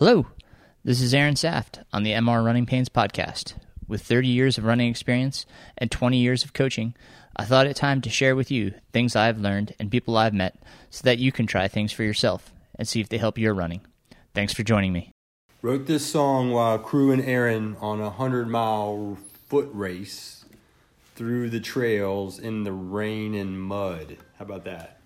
Hello, this is Aaron Saft on the MR Running Pains podcast. With 30 years of running experience and 20 years of coaching, I thought it time to share with you things I've learned and people I've met so that you can try things for yourself and see if they help your running. Thanks for joining me. Wrote this song while crewing Aaron on a 100 mile foot race through the trails in the rain and mud. How about that?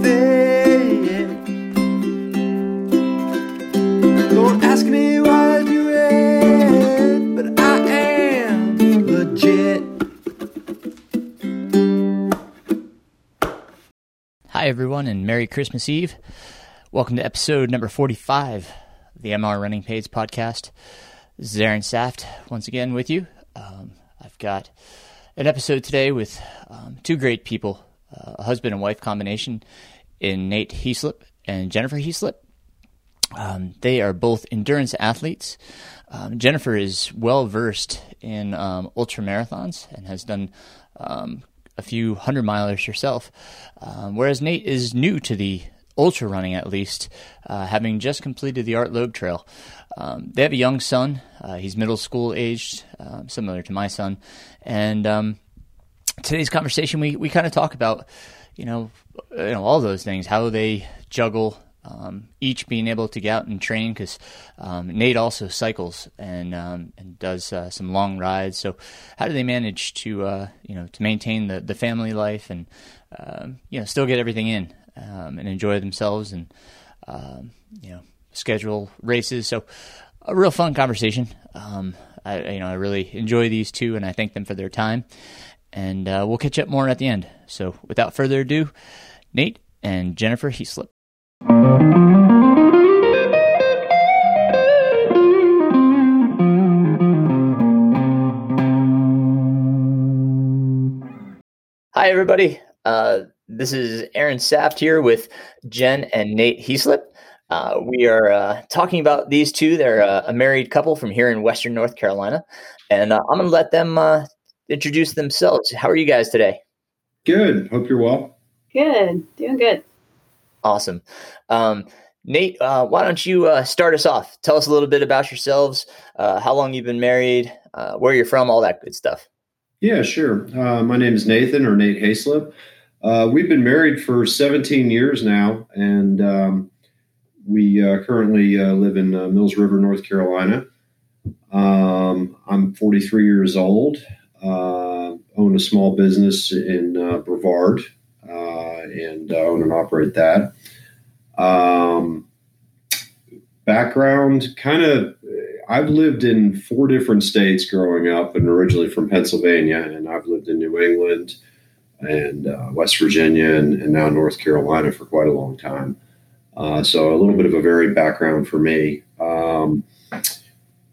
Give. Don't ask me why I do it, but I am legit. Hi, everyone, and Merry Christmas Eve. Welcome to episode number 45 of the MR Running Pains podcast. This is Aaron Saft once again with you. Um, I've got an episode today with um, two great people, uh, a husband and wife combination in Nate Heaslip and Jennifer Heaslip. Um, they are both endurance athletes. Um, Jennifer is well versed in um, ultra marathons and has done um, a few hundred milers herself, um, whereas Nate is new to the ultra running at least, uh, having just completed the Art Loeb Trail. Um, they have a young son. Uh, he's middle school aged, uh, similar to my son, and today's conversation we, we kind of talk about you know you know all those things how they juggle um, each being able to get out and train because um, Nate also cycles and um, and does uh, some long rides. So how do they manage to uh, you know to maintain the, the family life and um, you know still get everything in um, and enjoy themselves and um, you know schedule races? So a real fun conversation. I you know I really enjoy these two and I thank them for their time. And uh, we'll catch up more at the end. So without further ado, Nate and Jennifer Heaslip. Hi, everybody. Uh, this is Aaron Saft here with Jen and Nate Heaslip. Uh, we are uh, talking about these two. They're uh, a married couple from here in Western North Carolina. And uh, I'm going to let them uh, introduce themselves. How are you guys today? Good. Hope you're well. Good. Doing good. Awesome. Um, Nate, uh, why don't you uh, start us off? Tell us a little bit about yourselves, uh, how long you've been married, uh, where you're from, all that good stuff. Yeah, sure. Uh, my name is Nathan or Nate Heaslip. Uh, we've been married for 17 years now, and um, we uh, currently uh, live in uh, Mills River, North Carolina. Um, I'm 43 years old. Uh, own a small business in uh, Brevard, uh, and own and operate that. Um, background, kind of. I've lived in four different states growing up, and originally from Pennsylvania, and I've lived in New England and West Virginia, and, and now North Carolina for quite a long time. Uh, so a little bit of a varied background for me. Um,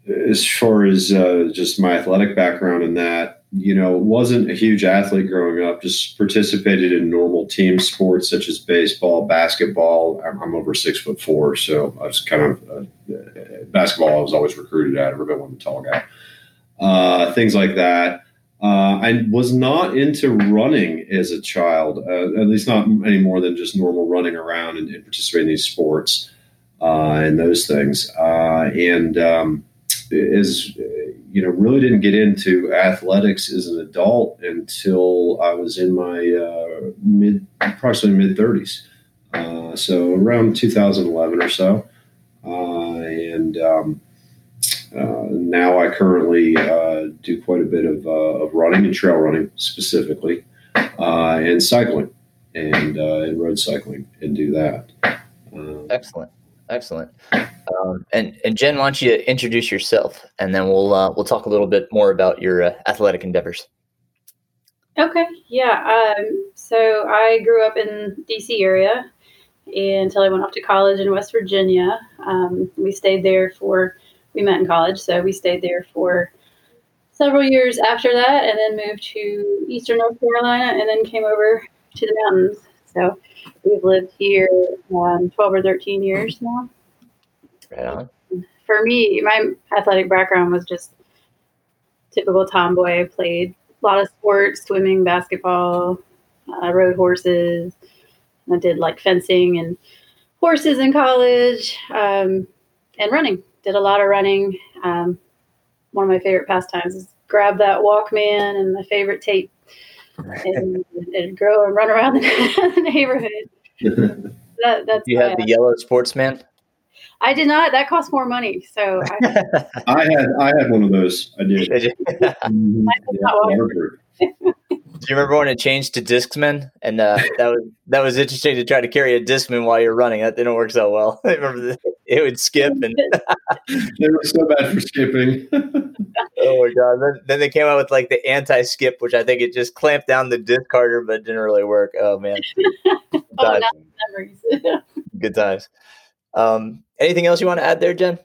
as far as uh, just my athletic background in that, you know, wasn't a huge athlete growing up. Just participated in normal team sports such as baseball, basketball. I'm, I'm over six foot four, so I was kind of uh, basketball. I was always recruited at. Everybody wanted the tall guy. Uh, things like that. Uh, I was not into running as a child, uh, at least not any more than just normal running around and, and participating in these sports uh, and those things. Uh, and um, is you know really didn't get into athletics as an adult until I was in my uh, mid approximately mid thirties. Uh, so around 2011 or so, Uh, and um, uh, now I currently uh, do quite a bit of, uh, of running and trail running specifically, uh, and cycling and uh, and road cycling, and do that. excellent, excellent. Um, and and Jen, why don't you introduce yourself, and then we'll we'll talk a little bit more about your athletic endeavors. Okay, yeah. Um, so I grew up in DC area until I went off to college in West Virginia. Um, we stayed there for we met in college, so we stayed there for several years after that, and then moved to Eastern North Carolina, and then came over to the mountains. So we've lived here um, 12 or 13 years now. Right on. For me, my athletic background was just typical tomboy. I played a lot of sports, swimming, basketball, uh, rode horses. I did like fencing and horses in college um, and running did a lot of running. Um, one of my favorite pastimes is grab that Walkman and my favorite tape and, and go and run around the, neighborhood. That, that's you had the yellow sportsman. I did not. That cost more money. So I, I had I had one of those. I did. did mm-hmm. yeah, do you remember when it changed to Discman? And uh, that was that was interesting to try to carry a Discman while you're running. That didn't work so well. I remember the, it would skip and they were so bad for skipping. oh my god! Then, then, they came out with like the anti-skip, which I think it just clamped down the disc harder, but didn't really work. Oh man! oh, memories. Good times. Um, anything else you want to add there, Jen?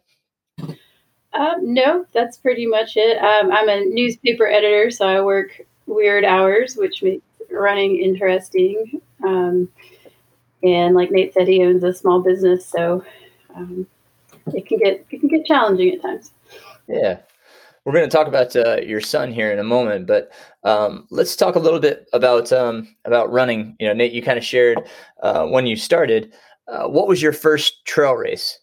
Um, no, that's pretty much it. Um, I'm a newspaper editor, so I work weird hours, which makes running interesting. Um, and like Nate said, he owns a small business, so um, it can get it can get challenging at times. Yeah, we're going to talk about uh, your son here in a moment, but um, let's talk a little bit about um, about running. You know, Nate, you kind of shared uh, when you started. Uh, what was your first trail race?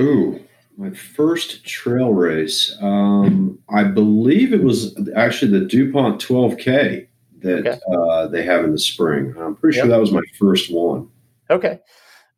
Ooh, my first trail race. Um, I believe it was actually the DuPont 12K that okay. uh, they have in the spring. I'm pretty yep. sure that was my first one. Okay.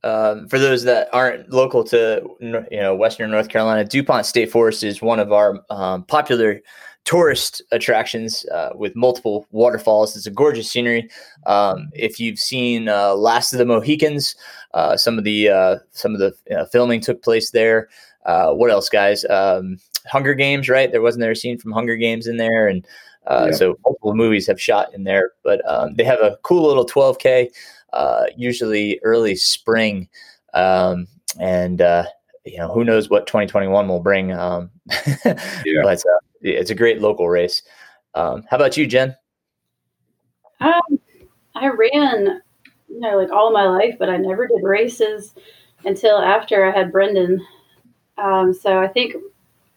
Um, for those that aren't local to you know Western North Carolina, DuPont State Forest is one of our um, popular tourist attractions uh, with multiple waterfalls. It's a gorgeous scenery. Um, if you've seen uh, Last of the Mohicans, uh, some of the uh, some of the uh, filming took place there. Uh, what else, guys? Um, Hunger Games, right? There wasn't there a scene from Hunger Games in there, and yeah. so multiple movies have shot in there. But um, they have a cool little 12k, usually early spring, um, and you know who knows what 2021 will bring. Um, yeah. But it's a great local race. Um, how about you, Jen? Um, I ran, you know, like all my life, but I never did races until after I had Brendan. Um, so I think,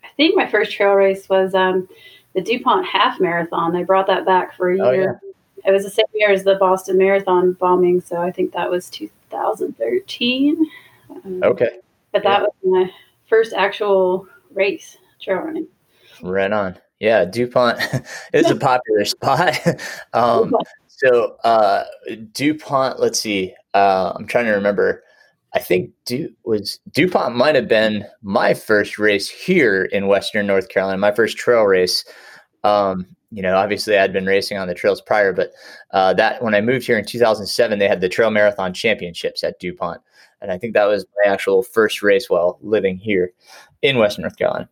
I think my first trail race was um, the DuPont Half Marathon. They brought that back for a oh, year. Oh, yeah. It was the same year as the Boston Marathon bombing, so I think that was 2013. Um, okay. But that yeah. was my first actual race trail running. Right on. Yeah, DuPont is a popular spot. um, so uh, DuPont, let's see. Uh, I'm trying to remember. I think du- was DuPont might have been my first race here in Western North Carolina, my first trail race. Um, you know, obviously I'd been racing on the trails prior, but uh, that when I moved here in 2007, they had the Trail Marathon Championships at DuPont, and I think that was my actual first race while living here in Western North Carolina.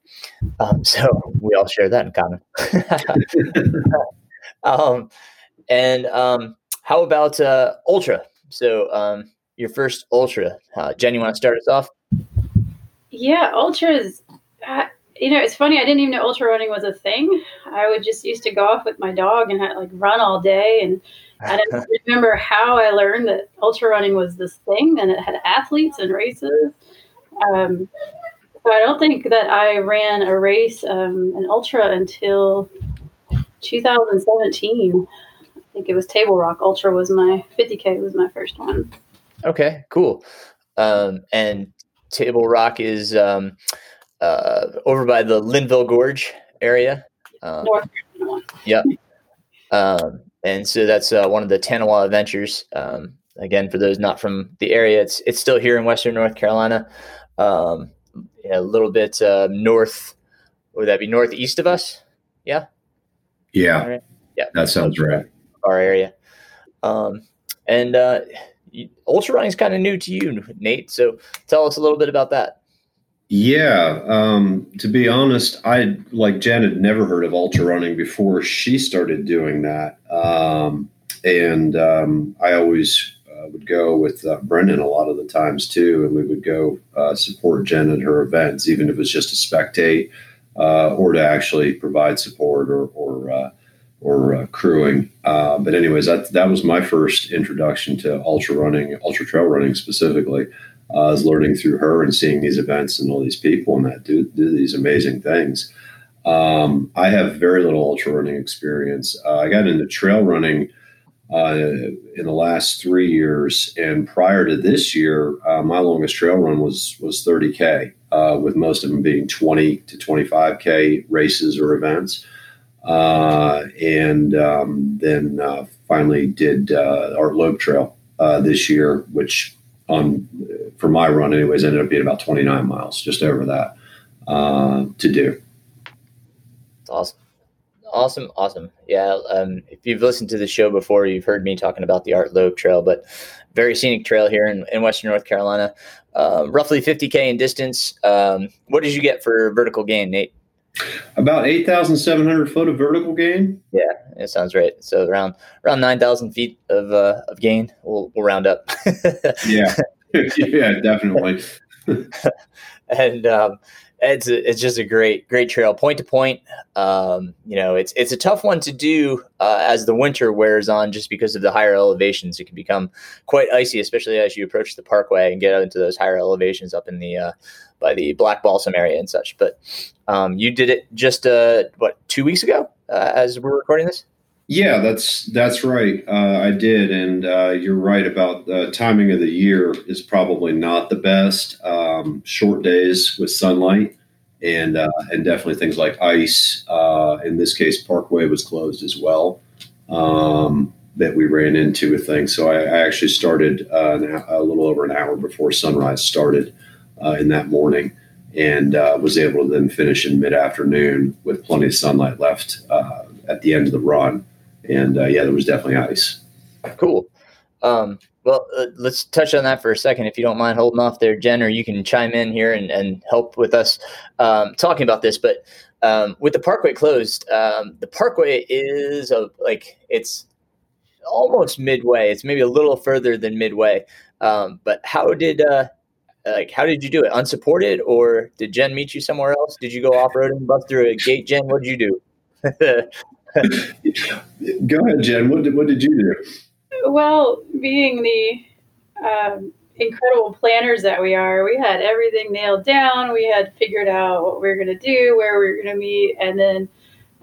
Um, so we all share that in common. um, and um, how about uh, ultra? So um, your first ultra, uh, Jen, you want to start us off? Yeah, ultras. Uh, you know, it's funny. I didn't even know ultra running was a thing. I would just used to go off with my dog and like run all day. And I don't remember how I learned that ultra running was this thing and it had athletes and races. Um, so I don't think that I ran a race, um, an ultra, until 2017. I think it was Table Rock Ultra was my 50k was my first one. Okay, cool. Um, and Table Rock is um, uh, over by the Linville Gorge area. Um, North Yep. Um, and so that's uh, one of the Tanawha Adventures. Um, again, for those not from the area, it's it's still here in Western North Carolina, um, a little bit uh, north. Would that be northeast of us? Yeah. Yeah. All right. Yeah. That sounds right. Our area. Um, and uh, ultra running is kind of new to you, Nate. So tell us a little bit about that. Yeah, um, to be honest, I like Jen had never heard of ultra running before she started doing that, um, and um, I always uh, would go with uh, Brendan a lot of the times too, and we would go uh, support Jen at her events, even if it's just to spectate uh, or to actually provide support or or uh, or uh, crewing. but anyways, that that was my first introduction to ultra running, ultra trail running specifically uh, is learning through her and seeing these events and all these people and that do, do these amazing things. Um, I have very little ultra running experience. Uh, I got into trail running uh, in the last three years, and prior to this year, uh, my longest trail run was was 30k, uh, with most of them being 20 to 25k races or events. Uh, and um, then finally did Art Loeb Trail this year, which on for my run, anyways, ended up being about 29 miles, just over that uh, to do. Awesome. Awesome, awesome. Yeah, um, if you've listened to the show before, you've heard me talking about the Art Loeb Trail, but very scenic trail here in, in Western North Carolina. Uh, roughly 50k in distance. Um, what did you get for vertical gain, Nate? About 8,700 foot of vertical gain. Yeah, it sounds right. So around around 9,000 feet of uh, of gain. We'll, we'll round up. yeah, yeah, definitely. and um, it's a, it's just a great great trail, point to point. Um, you know, it's it's a tough one to do uh, as the winter wears on, just because of the higher elevations. It can become quite icy, especially as you approach the parkway and get out into those higher elevations up in the uh, by the Black Balsam area and such. But um, you did it just uh, what two weeks ago uh, as we're recording this. Yeah, that's that's right. Uh, I did, and uh, you're right about the timing of the year is probably not the best. Um, short days with sunlight, and uh, and definitely things like ice. Uh, in this case, Parkway was closed as well. Um, that we ran into with things. So I, I actually started uh, a little over an hour before sunrise started uh, in that morning, and was able to then finish in mid afternoon with plenty of sunlight left at the end of the run and uh, yeah, there was definitely ice. Cool. Um, well, uh, let's touch on that for a second, if you don't mind holding off there, Jen, or you can chime in here and, and help with us um, talking about this. But um, with the parkway closed, um, the parkway is a, like it's almost midway. It's maybe a little further than midway. Um, but how did uh, like how did you do it? Unsupported, or did Jen meet you somewhere else? Did you go off roading, bust through a gate, Jen? What did you do? Go ahead, Jen. What did, what did you do? Well, being the um, incredible planners that we are, we had everything nailed down. We had figured out what we were going to do, where we were going to meet, and then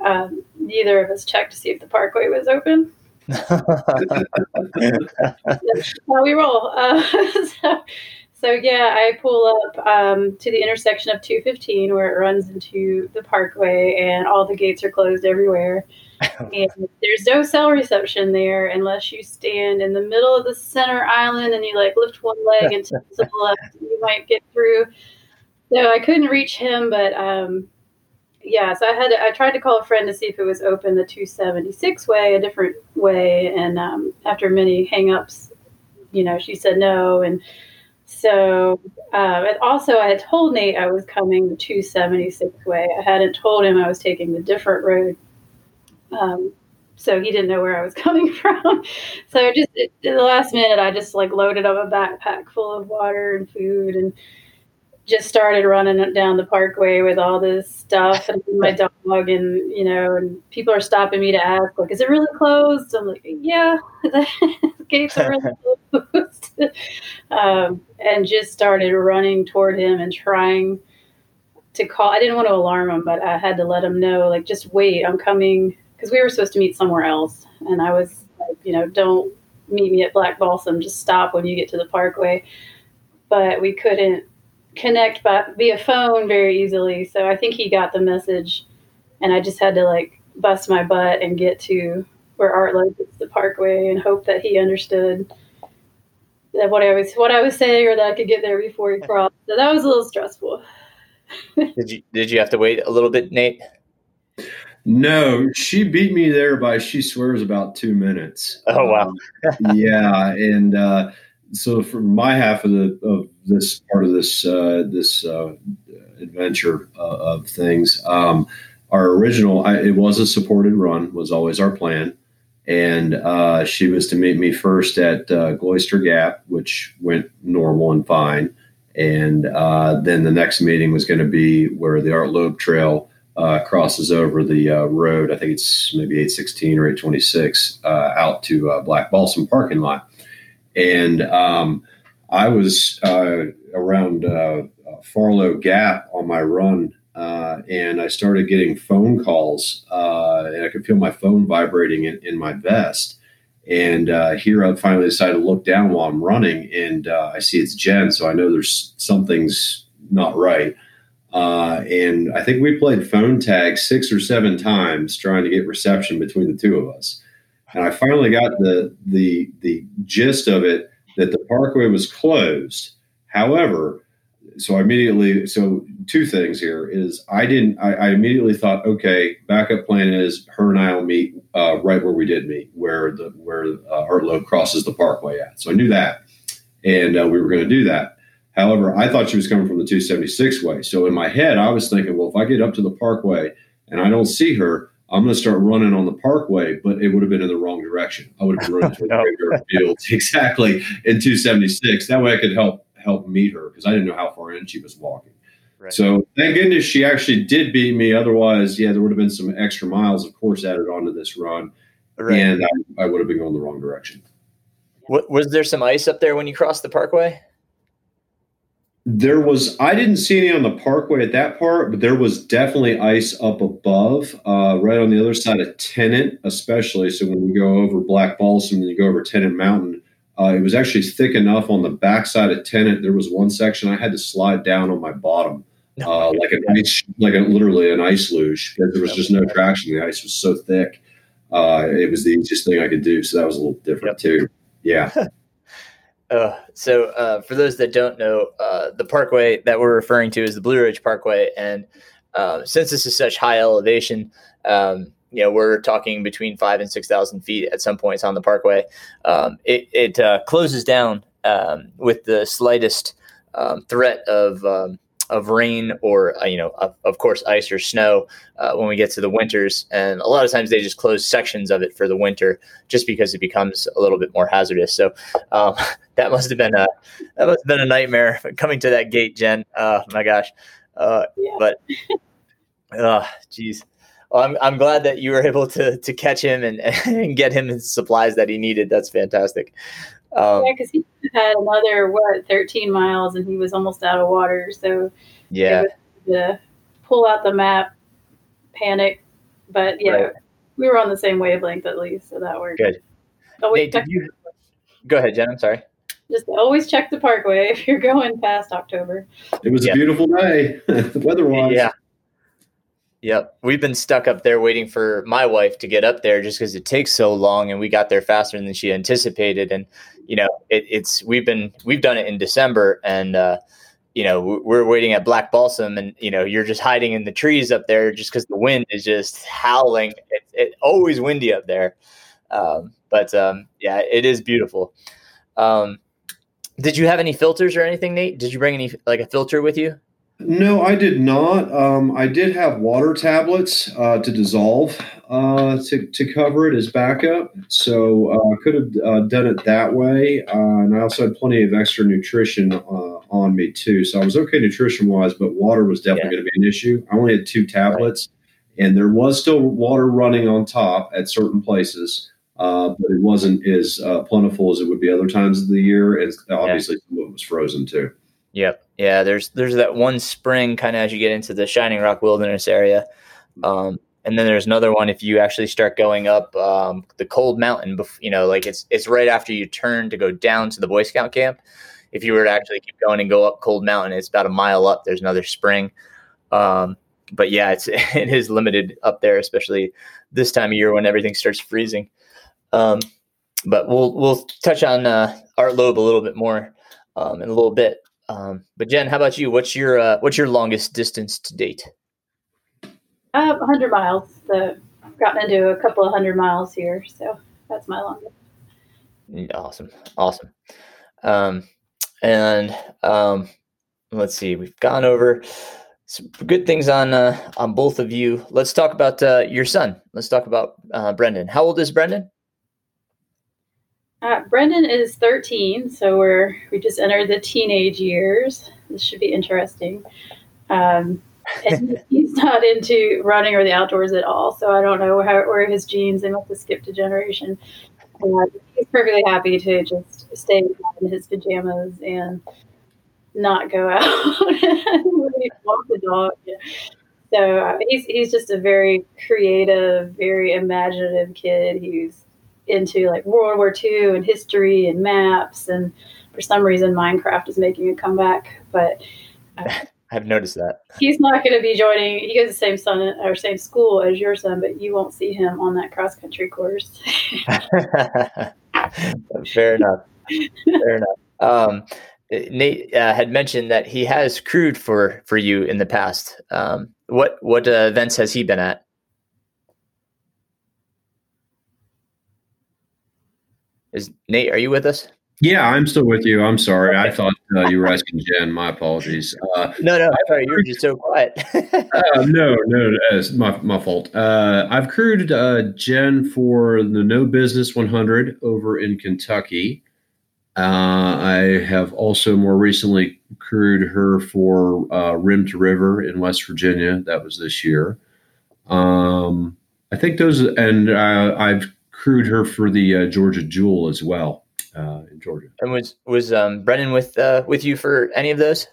um, neither of us checked to see if the parkway was open. That's how we roll. Uh, so, So yeah, I pull up um, to the intersection of 215 where it runs into the parkway, and all the gates are closed everywhere. and there's no cell reception there unless you stand in the middle of the center island and you like lift one leg and to the left. You might get through. So I couldn't reach him, but um, yeah, so I had to, I tried to call a friend to see if it was open the 276 way, a different way, and um, after many hangups, you know, she said no, and so uh, and also I had told Nate I was coming the 276 way. I hadn't told him I was taking the different road. Um, so he didn't know where I was coming from. so just the last minute, I just like loaded up a backpack full of water and food and just started running down the parkway with all this stuff and my dog and you know and people are stopping me to ask like is it really closed? I'm like yeah the gates are really closed. Um, and just started running toward him and trying to call. I didn't want to alarm him but i had to let him know like just wait i'm coming. Because we were supposed to meet somewhere else. And i was like you know don't meet me at black balsam. Just stop when you get to the parkway. But we couldn't connect by via phone very easily. So I think he got the message, and I just had to like bust my butt and get to where Art Loeb the Parkway and hope that he understood that what I was what I was saying or that I could get there before he crossed. So that was a little stressful. did you did you have to wait a little bit, Nate? No, she beat me there by she swears about two minutes. Oh wow! um, yeah, and uh, so for my half of the of this part of this uh, this uh, adventure uh, of things, um, our original I, it was a supported run was always our plan, and uh, she was to meet me first at uh, Gloucester Gap, which went normal and fine, and uh, then the next meeting was going to be where the Art Loeb Trail. crosses over the road. I think it's maybe 816 or 826 out to Black Balsam parking lot and um, I was uh, around uh, Farlow Gap on my run, uh, and I started getting phone calls, uh, and I could feel my phone vibrating in, in my vest. And uh, here I finally decided to look down while I'm running, and uh, I see it's Jen, so I know there's something's not right. and I think we played phone tag six or seven times trying to get reception between the two of us and I finally got the the the gist of it that the parkway was closed. However, so I immediately so two things here is I didn't I, I immediately thought okay backup plan is her and I will meet uh, right where we did meet where the where uh, Art Loeb crosses the parkway at so I knew that and uh, we were going to do that. However, I thought she was coming from the 276 way. So in my head, I was thinking, well, if I get up to the parkway and I don't see her, I'm going to start running on the parkway, but it would have been in the wrong direction. I would have been running to the fields exactly in 276. That way I could help help meet her because I didn't know how far in she was walking. Right. So thank goodness she actually did beat me. Otherwise, yeah, there would have been some extra miles, of course, added onto this run, right. and I, I, would have been going the wrong direction. What, was there some ice up there when you crossed the parkway? There was, I didn't see any on the parkway at that part, but there was definitely ice up above, uh, right on the other side of Tennent, especially. So when you go over Black Balsam and you go over Tennent Mountain, uh, it was actually thick enough on the backside of Tennent. There was one section I had to slide down on my bottom, uh, like an ice, like a, literally an ice luge, because there was just no traction. The ice was so thick. Uh, it was the easiest thing I could do. So that was a little different yep. too. Yeah. Uh, so, uh, for those that don't know, uh, the parkway that we're referring to is the Blue Ridge Parkway, and uh, since this is such high elevation, um, you know, we're talking between five and six thousand feet at some points on the parkway. Um, it, it uh, closes down um, with the slightest um, threat of um, of rain or uh, you know of, of, course ice or snow uh, when we get to the winters. And a lot of times they just close sections of it for the winter just because it becomes a little bit more hazardous. So um, that must have been a that must have been a nightmare coming to that gate jen. Oh my gosh. Uh, yeah. but oh geez. Well, I'm, I'm glad that you were able to to catch him and, and get him his supplies that he needed. That's fantastic um, yeah, because he had another what 13 miles, and he was almost out of water. So yeah, to pull out the map, panic, but yeah, right. we were on the same wavelength at least, so that worked. Good. Oh, Nate, did you? Go ahead, Jen. I'm sorry. just always check the parkway if you're going past October. It was Yeah. a beautiful day, weather-wise. Yeah. Yep. We've been stuck up there waiting for my wife to get up there just because it takes so long and we got there faster than she anticipated. And, you know, it, it's, we've been, we've done it in December and, uh, you know, we- we're waiting at Black Balsam and, you know, you're just hiding in the trees up there just because the wind is just howling. It's it, always windy up there. Um, but um, yeah, it is beautiful. Um, did you have any filters or anything, Nate? Did you bring any, like a filter with you? No, I did not. Um, I did have water tablets uh, to dissolve uh, to, to cover it as backup. So uh, I could have uh, done it that way. Uh, and I also had plenty of extra nutrition uh, on me, too. So I was okay nutrition wise, but water was definitely going to be an issue. I only had two tablets, and there was still water running on top at certain places. Uh, but it wasn't as uh, plentiful as it would be other times of the year, and obviously some of it was frozen too. Yep. Yeah. There's there's that one spring kind of as you get into the Shining Rock Wilderness area, um, and then there's another one if you actually start going up um, the Cold Mountain. You know, like it's it's right after you turn to go down to the Boy Scout camp. If you were to actually keep going and go up Cold Mountain, it's about a mile up. There's another spring. Um, but yeah, it's it is limited up there, especially this time of year when everything starts freezing. Um, but we'll we'll touch on uh, Art Loeb a little bit more um, in a little bit. Um, but Jen, how about you? What's your uh, what's your longest distance to date? Uh, 100 miles. So I've gotten into a couple of hundred miles here. So that's my longest. Mm, Awesome, awesome. Um, and um, let's see, we've gone over some good things on uh, on both of you. Let's talk about uh, your son. Let's talk about uh, Brendan. How old is Brendan? Uh, Brendan is 13, so we're we just entered the teenage years. This should be interesting. Um, and he's not into running or the outdoors at all, so I don't know how where his genes. They must have skipped a generation. Uh, he's perfectly happy to just stay in his pajamas and not go out and walk the dog. So uh, he's he's just a very creative, very imaginative kid. He's into like World War II and history and maps, and for some reason Minecraft is making a comeback. But I've noticed that. he's not going to be joining. He goes to the same son or same school as your son, but you won't see him on that cross country course. Fair enough. Fair enough. Um, Nate uh, had mentioned that he has crewed for for you in the past. Um, what what uh, events has he been at? Is Nate? Are you with us? Yeah, I'm still with you. I'm sorry. I thought uh, you were asking Jen. My apologies. Uh, No, no. Sorry, you were just so quiet. uh, no, no, it's my, my fault. Uh, I've crewed uh, Jen for the No Business 100 over in Kentucky. Uh, I have also more recently crewed her for uh, Rim to River in West Virginia. That was this year. Um, I think those, and uh, I've crewed her for the uh, Georgia Jewel as well uh, in Georgia. and was was um, Brendan with uh, with you for any of those?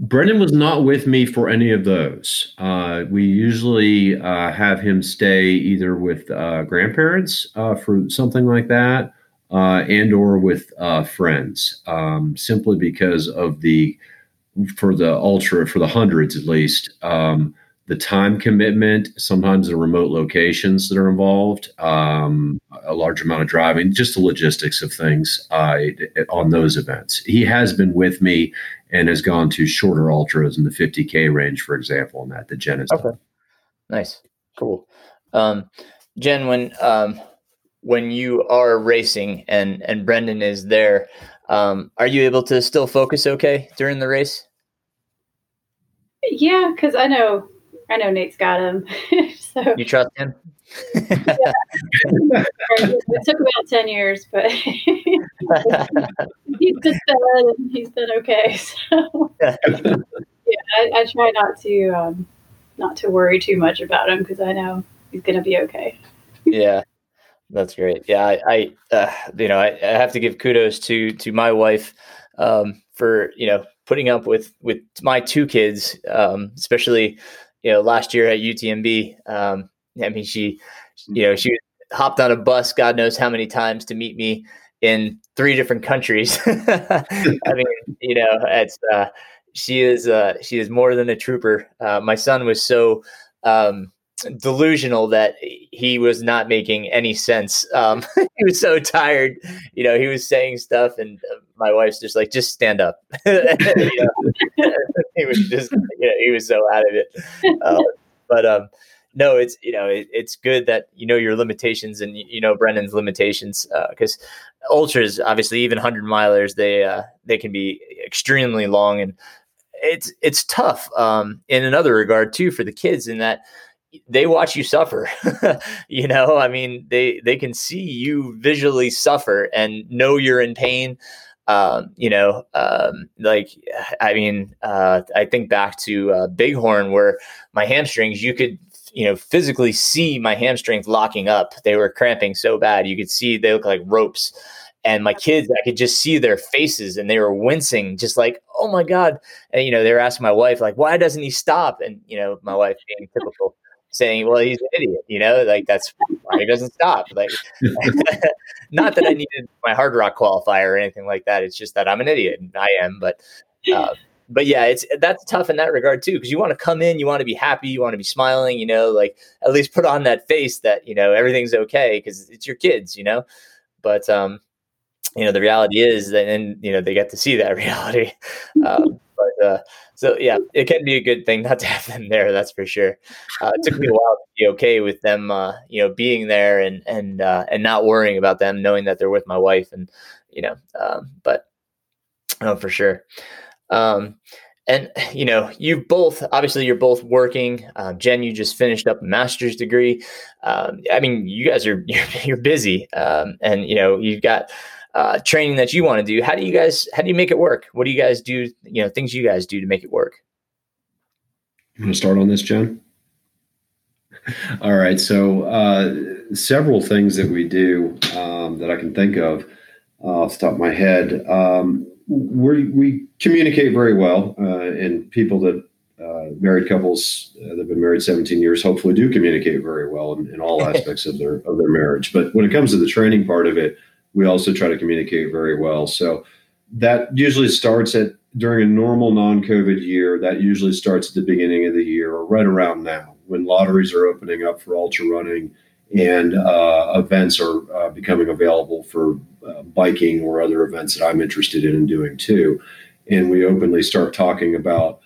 Brendan was not with me for any of those. Uh, we usually uh, have him stay either with uh, grandparents uh, for something like that, uh, and or with uh, friends, um, simply because of the for the ultra for the hundreds at least um, the time commitment, sometimes the remote locations that are involved, um, a large amount of driving, just the logistics of things uh, on those events. He has been with me and has gone to shorter ultras in the 50k range, for example, and that the Jen has Okay. Nice, cool. Um, Jen, when um, when you are racing and and Brendan is there, um, are you able to still focus okay during the race? yeah, because I know I know Nate's got him. so You trust him? it took about ten years, but he's and he's been okay. So yeah, I, I try not to um, not to worry too much about him because I know he's going to be okay. yeah, that's great. Yeah, I, I uh, you know, I, I have to give kudos to to my wife um, for you know putting up with with my two kids, um, especially you know last year at UTMB. Um, I mean, she you know she hopped on a bus, God knows how many times to meet me in three different countries. I mean, you know, it's uh, she is uh, she is more than a trooper. Uh, my son was so um, delusional that he was not making any sense. Um, he was so tired. You know, he was saying stuff, and uh, my wife's just like, "Just stand up." he was just, you know, he was so out of it. Uh, but um, no, it's you know, it, it's good that you know your limitations and you know Brendan's limitations because uh, ultras, obviously, even hundred milers, they uh, they can be extremely long and it's it's tough um, in another regard too for the kids in that they watch you suffer you know i mean they they can see you visually suffer and know you're in pain um, you know um, like i mean uh, i think back to uh, bighorn where my hamstrings you could you know physically see my hamstrings locking up. They were cramping so bad. You could see they look like ropes. And my kids i could just see their faces and they were wincing just like oh my god. And you know they were asking my wife like why doesn't he stop? And you know my wife being typical saying, "Well, he's an idiot," you know, like that's why he doesn't stop. Like, not that I needed my Hardrock qualifier or anything like that. It's just that I'm an idiot, and I am. But, uh, but yeah, it's that's tough in that regard too, because you want to come in, you want to be happy, you want to be smiling, you know, like at least put on that face that you know everything's okay because it's your kids, you know. But um, you know, the reality is that, and you know, they get to see that reality. Um, uh, so yeah, it can be a good thing not to have them there. That's for sure. Uh, it took me a while to be okay with them, uh, you know, being there and and uh, and not worrying about them, knowing that they're with my wife, and you know, um, but oh, for sure. Um, and you know, you both obviously you're both working. Um, Jen, you just finished up a master's degree. Um, I mean, you guys are you're, you're busy, um, and you know, you've got uh, training that you want to do. How do you guys? How do you make it work? What do you guys do? You know, things you guys do to make it work. You want to start on this, Jen? All right. So, uh, several things that we do um, that I can think of uh, off the top of my head. Um, we we communicate very well, uh, and people that uh, married couples uh, that have been married 17 years hopefully do communicate very well in, in all aspects of their of their marriage. But when it comes to the training part of it, we also try to communicate very well. So that usually starts at during a normal non-COVID year. That usually starts at the beginning of the year or right around now when lotteries are opening up for ultra running and uh, events are uh, becoming available for uh, biking or other events that I'm interested in doing too. And we openly start talking about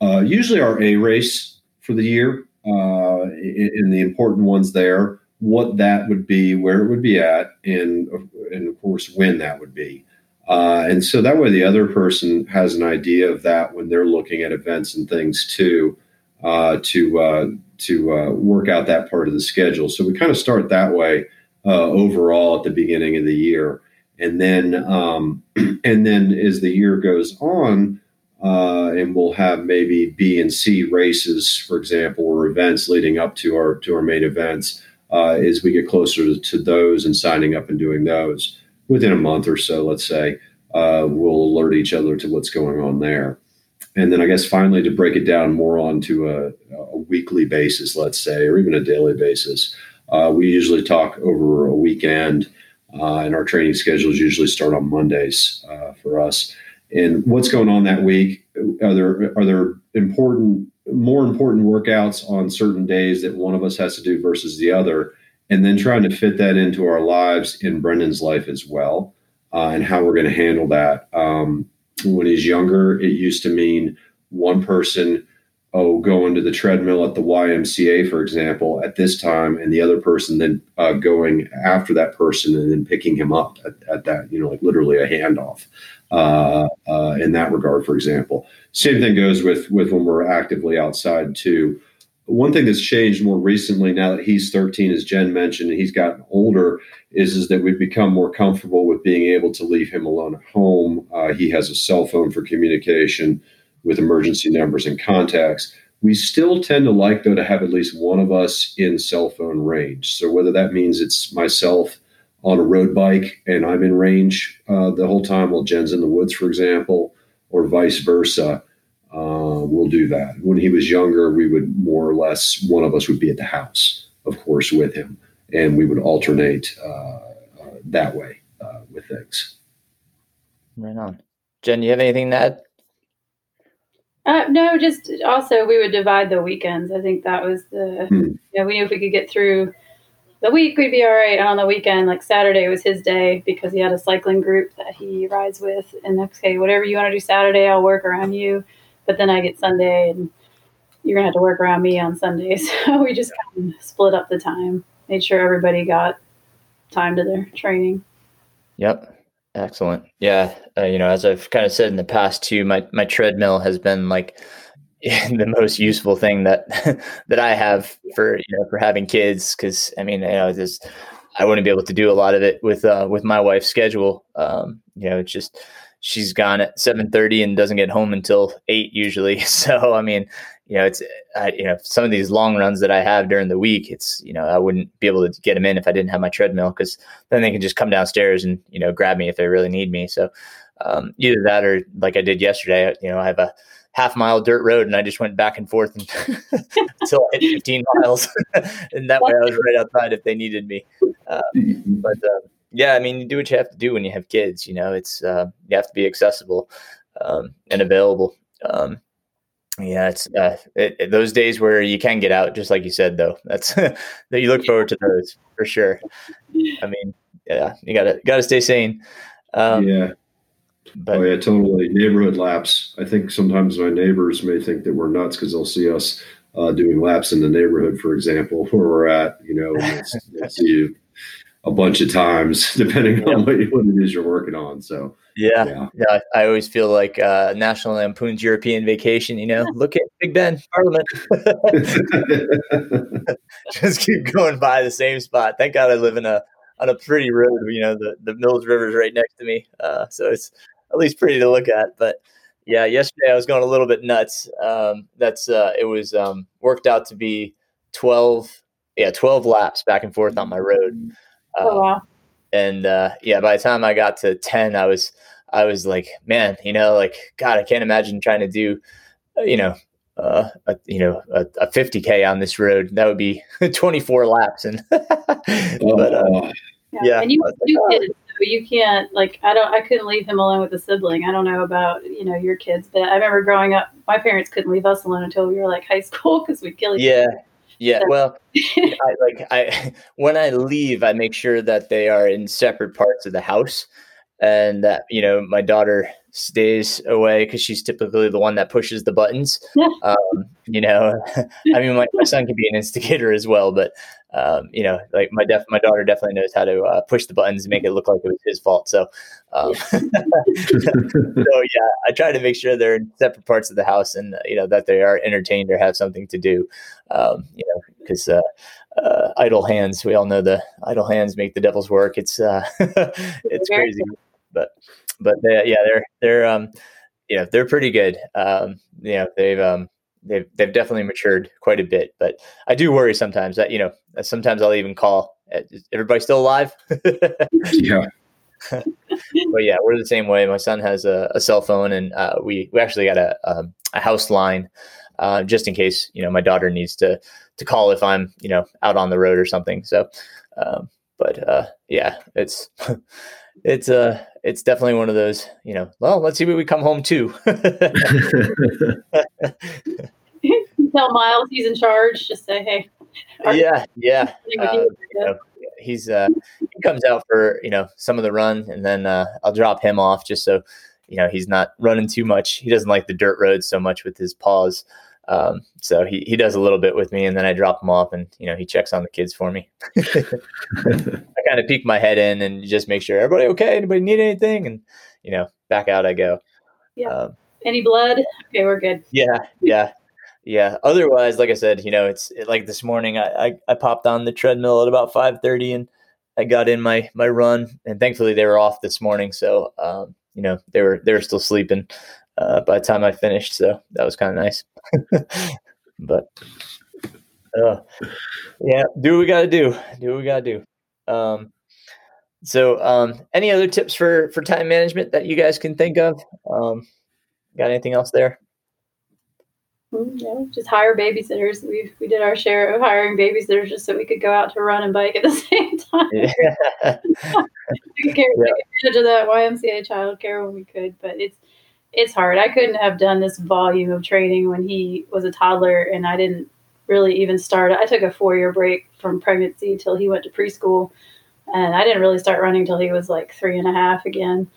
uh, usually our A race for the year uh, and the important ones there what that would be, where it would be at, and and of course when that would be. Uh, and so that way the other person has an idea of that when they're looking at events and things too, uh, to uh, to uh, work out that part of the schedule. So we kind of start that way uh, overall at the beginning of the year, and then um, and then as the year goes on. Uh, and we'll have maybe B and C races, for example, or events leading up to our to our main events as we get closer to, to, those and signing up and doing those within a month or so, let's say, uh, we'll alert each other to what's going on there. And then I guess finally to break it down more onto a, a weekly basis, let's say, or even a daily basis, uh, we usually talk over a weekend, uh, and our training schedules usually start on Mondays uh, for us. And what's going on that week? Are there are there important more important workouts on certain days that one of us has to do versus the other, and then trying to fit that into our lives in Brendan's life as well, uh, and how we're going to handle that. Um, when he's younger, it used to mean one person, oh, going to the treadmill at the YMCA, for example, at this time, and the other person then uh, going after that person and then picking him up at, at that, you know, like literally a handoff uh, uh, in that regard, for example. Same thing goes with with when we're actively outside too. One thing that's changed more recently, now that he's 13, as Jen mentioned, and he's gotten older, is is that we've become more comfortable with being able to leave him alone at home. Uh, he has a cell phone for communication with emergency numbers and contacts. We still tend to like, though, to have at least one of us in cell phone range. So whether that means it's myself on a road bike and I'm in range uh, the whole time while Jen's in the woods, for example, or vice versa, uh, we'll do that. When he was younger, we would more or less, one of us would be at the house, of course, with him, and we would alternate uh, uh that way. uh, with things. Right on. Jen, you have anything to add? Uh, no, just also we would divide the weekends. I think that was the, Hmm. you know, we knew if we could get through the week, we'd be all right. And on the weekend, like Saturday was his day because he had a cycling group that he rides with. And okay, whatever you want to do Saturday, I'll work around you. But then I get Sunday and you're going to have to work around me on Sunday. So we just kind of split up the time, made sure everybody got time to their training. Yep. Excellent. Yeah. Uh, you know, as I've kind of said in the past too, my, my treadmill has been like the most useful thing that, that I have for, you know, for having kids. Cause I mean, you know, just, I wouldn't be able to do a lot of it with, uh, with my wife's schedule. Um, you know, it's just, she's gone at 730 and doesn't get home until eight usually. So, I mean, you know, it's, I, you know, some of these long runs that I have during the week, it's, you know, I wouldn't be able to get them in if I didn't have my treadmill because then they can just come downstairs and, you know, grab me if they really need me. So um, either that or like I did yesterday, you know, I have a half mile dirt road and I just went back and forth and until I hit 15 miles. and that way I was right outside if they needed me. Uh, but uh, yeah, I mean, you do what you have to do when you have kids, you know, it's, uh, you have to be accessible um, and available. Um, yeah, it's uh, it, it, those days where you can get out, just like you said, though. That's that you look forward to those for sure. I mean, yeah, you gotta gotta stay sane. Um, yeah. But oh yeah, totally. Neighborhood laps. I think sometimes my neighbors may think that we're nuts because they'll see us uh, doing laps in the neighborhood, for example, where we're at. You know, they'll see you a bunch of times, depending on what, what it is you're working on. So yeah, yeah, yeah, I always feel like uh, National Lampoon's European Vacation. You know, look at Big Ben Parliament. just keep going by the same spot. Thank God I live in a on a pretty road. You know, the the Mills River is right next to me, uh, so it's at least pretty to look at. But yeah, yesterday I was going a little bit nuts. Um, that's uh, it was um, worked out to be twelve, yeah, twelve laps back and forth on my road. Oh, Uh, wow. and uh, yeah, by the time I got to ten, I was I was like, man, you know, like God, I can't imagine trying to do, uh, you know, uh, a, you know, a, a 50k on this road. That would be 24 laps, and but uh, Oh, yeah, And you have two like, oh. kids, so you can't like I don't I couldn't leave him alone with a sibling. I don't know about you know your kids, but I remember growing up, my parents couldn't leave us alone until we were like high school because we'd kill each yeah, yeah. Well, I, like I when I leave, I make sure that they are in separate parts of the house, and that you know my daughter stays away because she's typically the one that pushes the buttons. Um, you know, I mean, my, my son can be an instigator as well, but um, you know, like my def my daughter definitely knows how to uh, push the buttons and make it look like it was his fault. So, um, so yeah, I try to make sure they're in separate parts of the house and uh, you know that they are entertained or have something to do. Um, you know, because uh, uh, idle hands, we all know the idle hands make the devil's work. It's uh, it's crazy, but but they, yeah, they're they're um, yeah, they're pretty good. Um, you know, they've um, they've they've definitely matured quite a bit. But I do worry sometimes that you know sometimes I'll even call. Is everybody still alive? yeah. but yeah, we're the same way. My son has a, a cell phone, and uh, we we actually got a um, a house line uh, just in case you know my daughter needs to to call if I'm you know out on the road or something. So, um, but uh, yeah, it's it's uh it's definitely one of those you know. Well, let's see what we come home to. Tell Miles he's in charge. Just say, hey. yeah, yeah. Uh, you. know, he's uh, he comes out for you know some of the run, and then uh, I'll drop him off just so you know he's not running too much. He doesn't like the dirt roads so much with his paws, um, so he he does a little bit with me, and then I drop him off, and you know he checks on the kids for me. I kind of peek my head in and just make sure everybody okay. Anybody need anything? And you know back out I go. Yeah. Um, Any blood? Okay, we're good. yeah, yeah, yeah. Otherwise, like I said, you know, it's it, like this morning. I, I I popped on the treadmill at about five thirty, and I got in my my run, and thankfully they were off this morning, so um, you know they were they were still sleeping uh, by the time I finished, so that was kind of nice. but uh, yeah, do what we got to do. Do what we got to do. Um, so, um, any other tips for for time management that you guys can think of? Um, got anything else there? Mm, yeah, just hire babysitters. We we did our share of hiring babysitters just so we could go out to run and bike at the same time. Yeah. we could yeah. advantage of that YMCA childcare when we could, but it's it's hard. I couldn't have done this volume of training when he was a toddler, and I didn't really even start. I took a four year break from pregnancy till he went to preschool, and I didn't really start running till he was like three and a half again.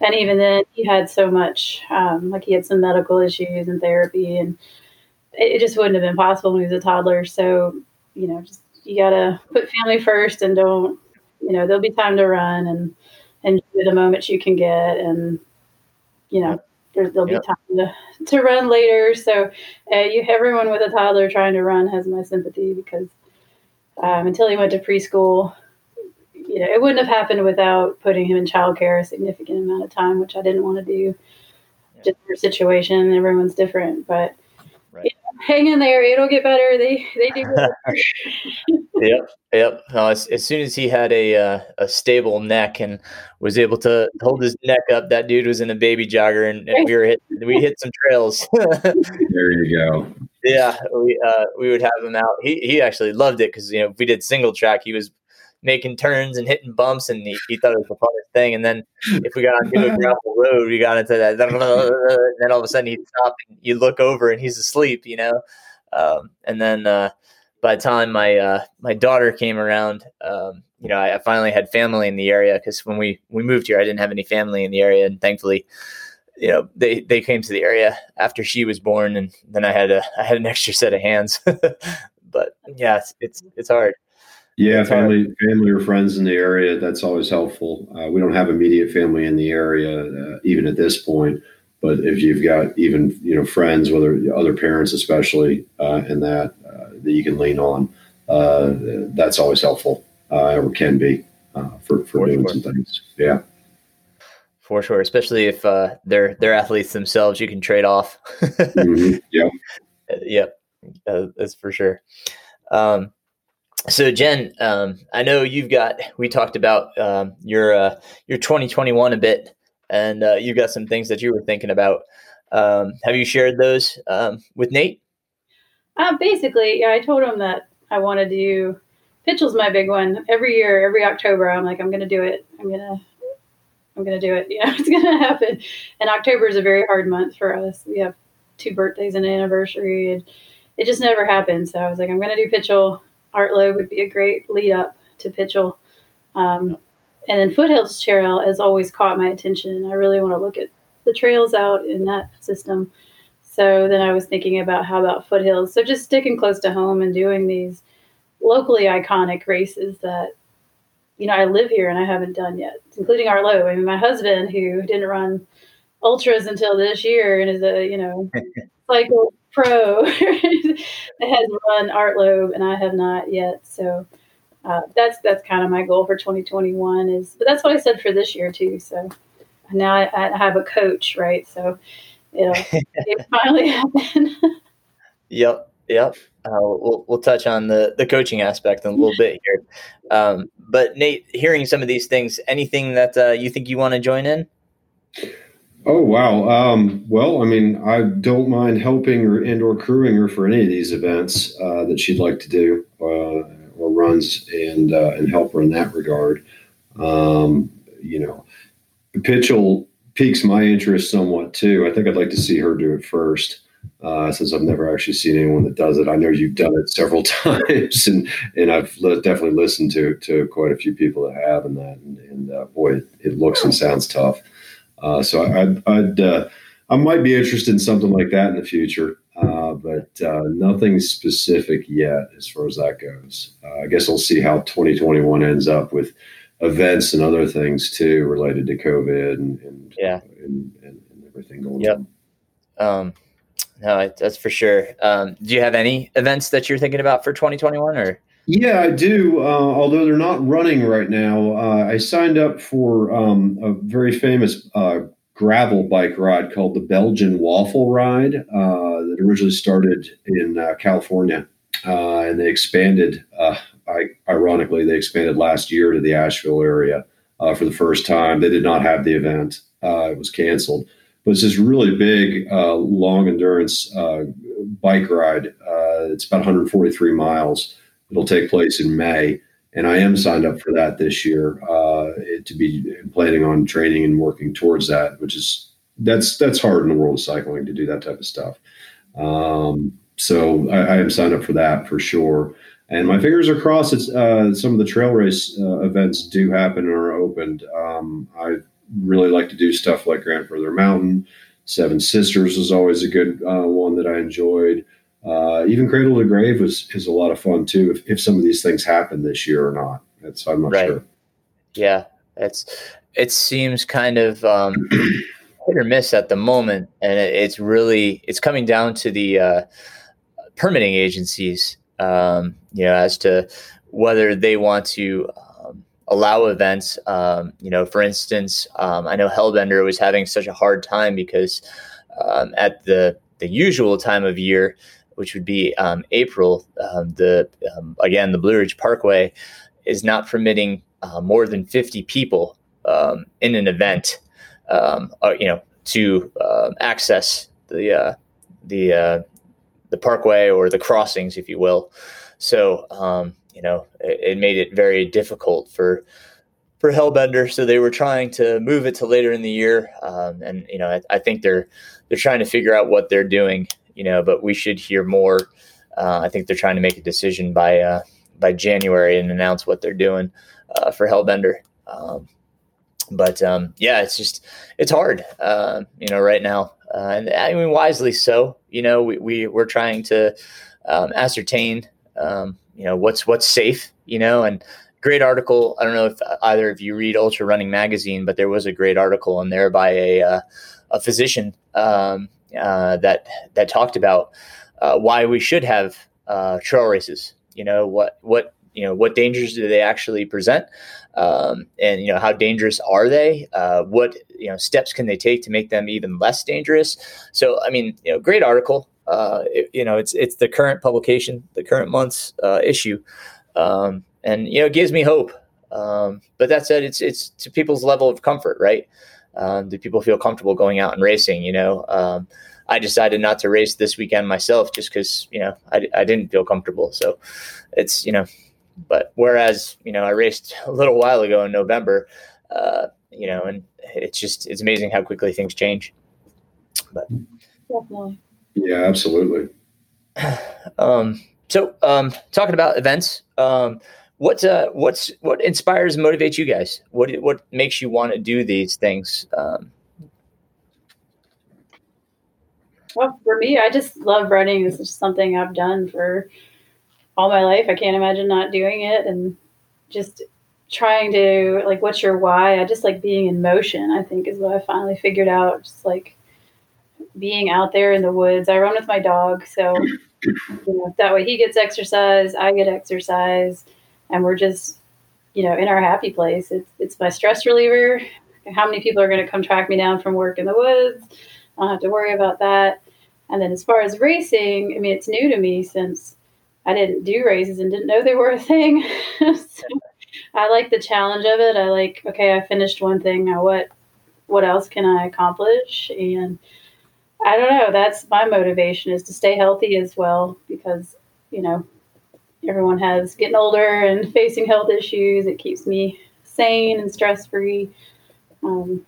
And even then, he had so much, um, like he had some medical issues and therapy, and it, it just wouldn't have been possible when he was a toddler. So, you know, just you gotta put family first, and don't, you know, there'll be time to run and enjoy the moments you can get, and you know, there, will yep. be time to, to run later. So, uh, you everyone with a toddler trying to run has my sympathy because um, until he went to preschool, you know, it wouldn't have happened without putting him in childcare a significant amount of time, which I didn't want to do. Yeah. Just for situation, everyone's different, but. Hang in there, it'll get better. They they do. yep, yep. No, as, as soon as he had a uh, a stable neck and was able to hold his neck up, that dude was in a baby jogger, and, and we were hit, we hit some trails. there you go. Yeah, we uh, we would have him out. He he actually loved it because you know if we did single track, he was making turns and hitting bumps, and he, he thought it was the funnest thing. And then if we got onto a gravel road, we got into that, and then all of a sudden he'd stop, and you look over, and he's asleep, you know. Um, and then uh, by the time my uh, my daughter came around, um, you know, I, I, finally had family in the area because when we we moved here, I didn't have any family in the area, and thankfully. You know, they, they came to the area after she was born, and then I had a I had an extra set of hands. but yeah, it's it's, it's hard. Yeah, family, family or friends in the area. That's always helpful. Uh, we don't have immediate family in the area, uh, even at this point. But if you've got even you know friends, whether other parents, especially, uh, in that uh, that you can lean on, uh, that's always helpful, uh, or can be for for, for doing sure. some things. Yeah, for sure. Especially if they're they're athletes themselves, you can trade off. mm-hmm. Yep. Yep. that's for sure. Um, so Jen, um, I know you've got. We talked about um, your uh, your 2021 a bit, and uh, you've got some things that you were thinking about. Um, have you shared those um, with Nate? Uh, basically, yeah. I told him that I wanted to do. Pitchell's my big one. Every year, every October, I'm like, I'm to do it. I'm gonna, I'm gonna do it. Yeah, it's gonna happen. And October is a very hard month for us. We have two birthdays and an anniversary, and it just never happens. So I was like, I'm gonna do Pitchell Art Loeb would be a great lead up to Pitchell. Um, and then Foothills Trail has always caught my attention. I really want to look at the trails out in that system. So then I was thinking about how about Foothills? So just sticking close to home and doing these locally iconic races that, you know, I live here and I haven't done yet, including Art Loeb. I mean, my husband, who didn't run ultras until this year and is a, you know, cycle pro that has run Art Loeb, and I have not yet. So uh, that's that's kind of my goal for 2021. Is but that's what I said for this year too. So now I, I have a coach, right? So it'll it finally happen. yep, yep. Uh, we'll we'll touch on the the coaching aspect in a little bit here. Um, but Nate, hearing some of these things, anything that uh, you think you want to join in? Oh wow! Um, well, I mean, I don't mind helping or and or crewing her for any of these events uh, that she'd like to do uh, or runs, and uh, and help her in that regard. Um, you know, Pitchell piques my interest somewhat too. I think I'd like to see her do it first, uh, since I've never actually seen anyone that does it. I know you've done it several times, and and I've li- definitely listened to to quite a few people that have, and that, and, and uh, boy, it, it looks and sounds tough. Uh, so I'd, I'd uh, I might be interested in something like that in the future, uh, but uh, nothing specific yet as far as that goes. Uh, I guess we'll see how 2021 ends up with events and other things too related to COVID and, and yeah and, and, and, everything going yep. on. Um, no, that's for sure. Um, do you have any events that you're thinking about for 2021 or? Yeah, I do. Uh, although they're not running right now, uh, I signed up for um, a very famous uh, gravel bike ride called the Belgian Waffle Ride uh, that originally started in uh, California, uh, and they expanded. I, ironically, they expanded last year to the Asheville area for the first time. They did not have the event; it was canceled. but it's this really big, long endurance bike ride. It's about 143 miles. It'll take place in May, and I am signed up for that this year uh, to be planning on training and working towards that, which is that's that's hard in the world of cycling to do that type of stuff. Um, so I, I, am signed up for that for sure. And my fingers are crossed. It's uh, some of the trail race uh, events do happen and are opened. Um, I really like to do stuff like Grandfather Mountain. Seven Sisters is always a good uh, one that I enjoyed. Uh, even Cradle to Grave was is a lot of fun too. If, if some of these things happen this year or not, that's I'm not right. sure. Yeah, it's it seems kind of um, hit or miss at the moment, and it, it's really it's coming down to the uh, permitting agencies, um, you know, as to whether they want to um, allow events. Um, you know, for instance, um, I know Hellbender was having such a hard time because um, at the the usual time of year, which would be um, April, the again the Blue Ridge Parkway is not permitting uh, more than 50 people in an event. Uh, you know, to uh, access the uh, the uh, the parkway or the crossings, if you will. So um, you know, it, it, made it very difficult for for Hellbender. So they were trying to move it to later in the year, um, and you know, I, I, think they're they're trying to figure out what they're doing. You know, but we should hear more. Uh, I think they're trying to make a decision by uh, by January and announce what they're doing uh, for Hellbender. Um, but um, yeah, it's just it's hard, uh, you know, right now, uh, and I mean wisely so. You know, we, we we're trying to um, ascertain, um, you know, what's what's safe, you know, and great article. I don't know if either of you read Ultra Running Magazine, but there was a great article in there by a uh, a physician um, uh, that that talked about uh, why we should have uh, trail races. You know, what what you know what dangers do they actually present? Um, and you know how dangerous are they? Uh, what you know steps can they take to make them even less dangerous? So i mean you know great article. Uh, it, you know it's it's the current publication the current month's uh, issue. Um, and you know it gives me hope. Um, but that said it's it's to people's level of comfort right um, do people feel comfortable going out and racing you know um, I decided not to race this weekend myself just because you know I, I didn't feel comfortable. So it's you know but whereas, you know, I raced a little while ago in November, uh, you know, and it's just, it's amazing how quickly things change. But definitely. Yeah, absolutely. Um, so, um, talking about events, um, what, uh, what's, what inspires and motivates you guys? What, what makes you want to do these things? Um, well, for me, I just love running. This is something I've done for all my life. I can't imagine not doing it and just trying to like what's your why? I just like being in motion, I think is what I finally figured out. Just like being out there in the woods. I run with my dog, so you know, that way he gets exercise, I get exercise, and we're just, you know, in our happy place. It's it's my stress reliever. How many people are going to come track me down from work in the woods? I don't have to worry about that. And then as far as racing, I mean, it's new to me since I didn't do races and didn't know they were a thing. so I like the challenge of it. I like, okay, I finished one thing. Now what, what else can I accomplish? And I don't know. That's my motivation is to stay healthy as well because, you know, everyone has getting older and facing health issues. It keeps me sane and stress free. Um,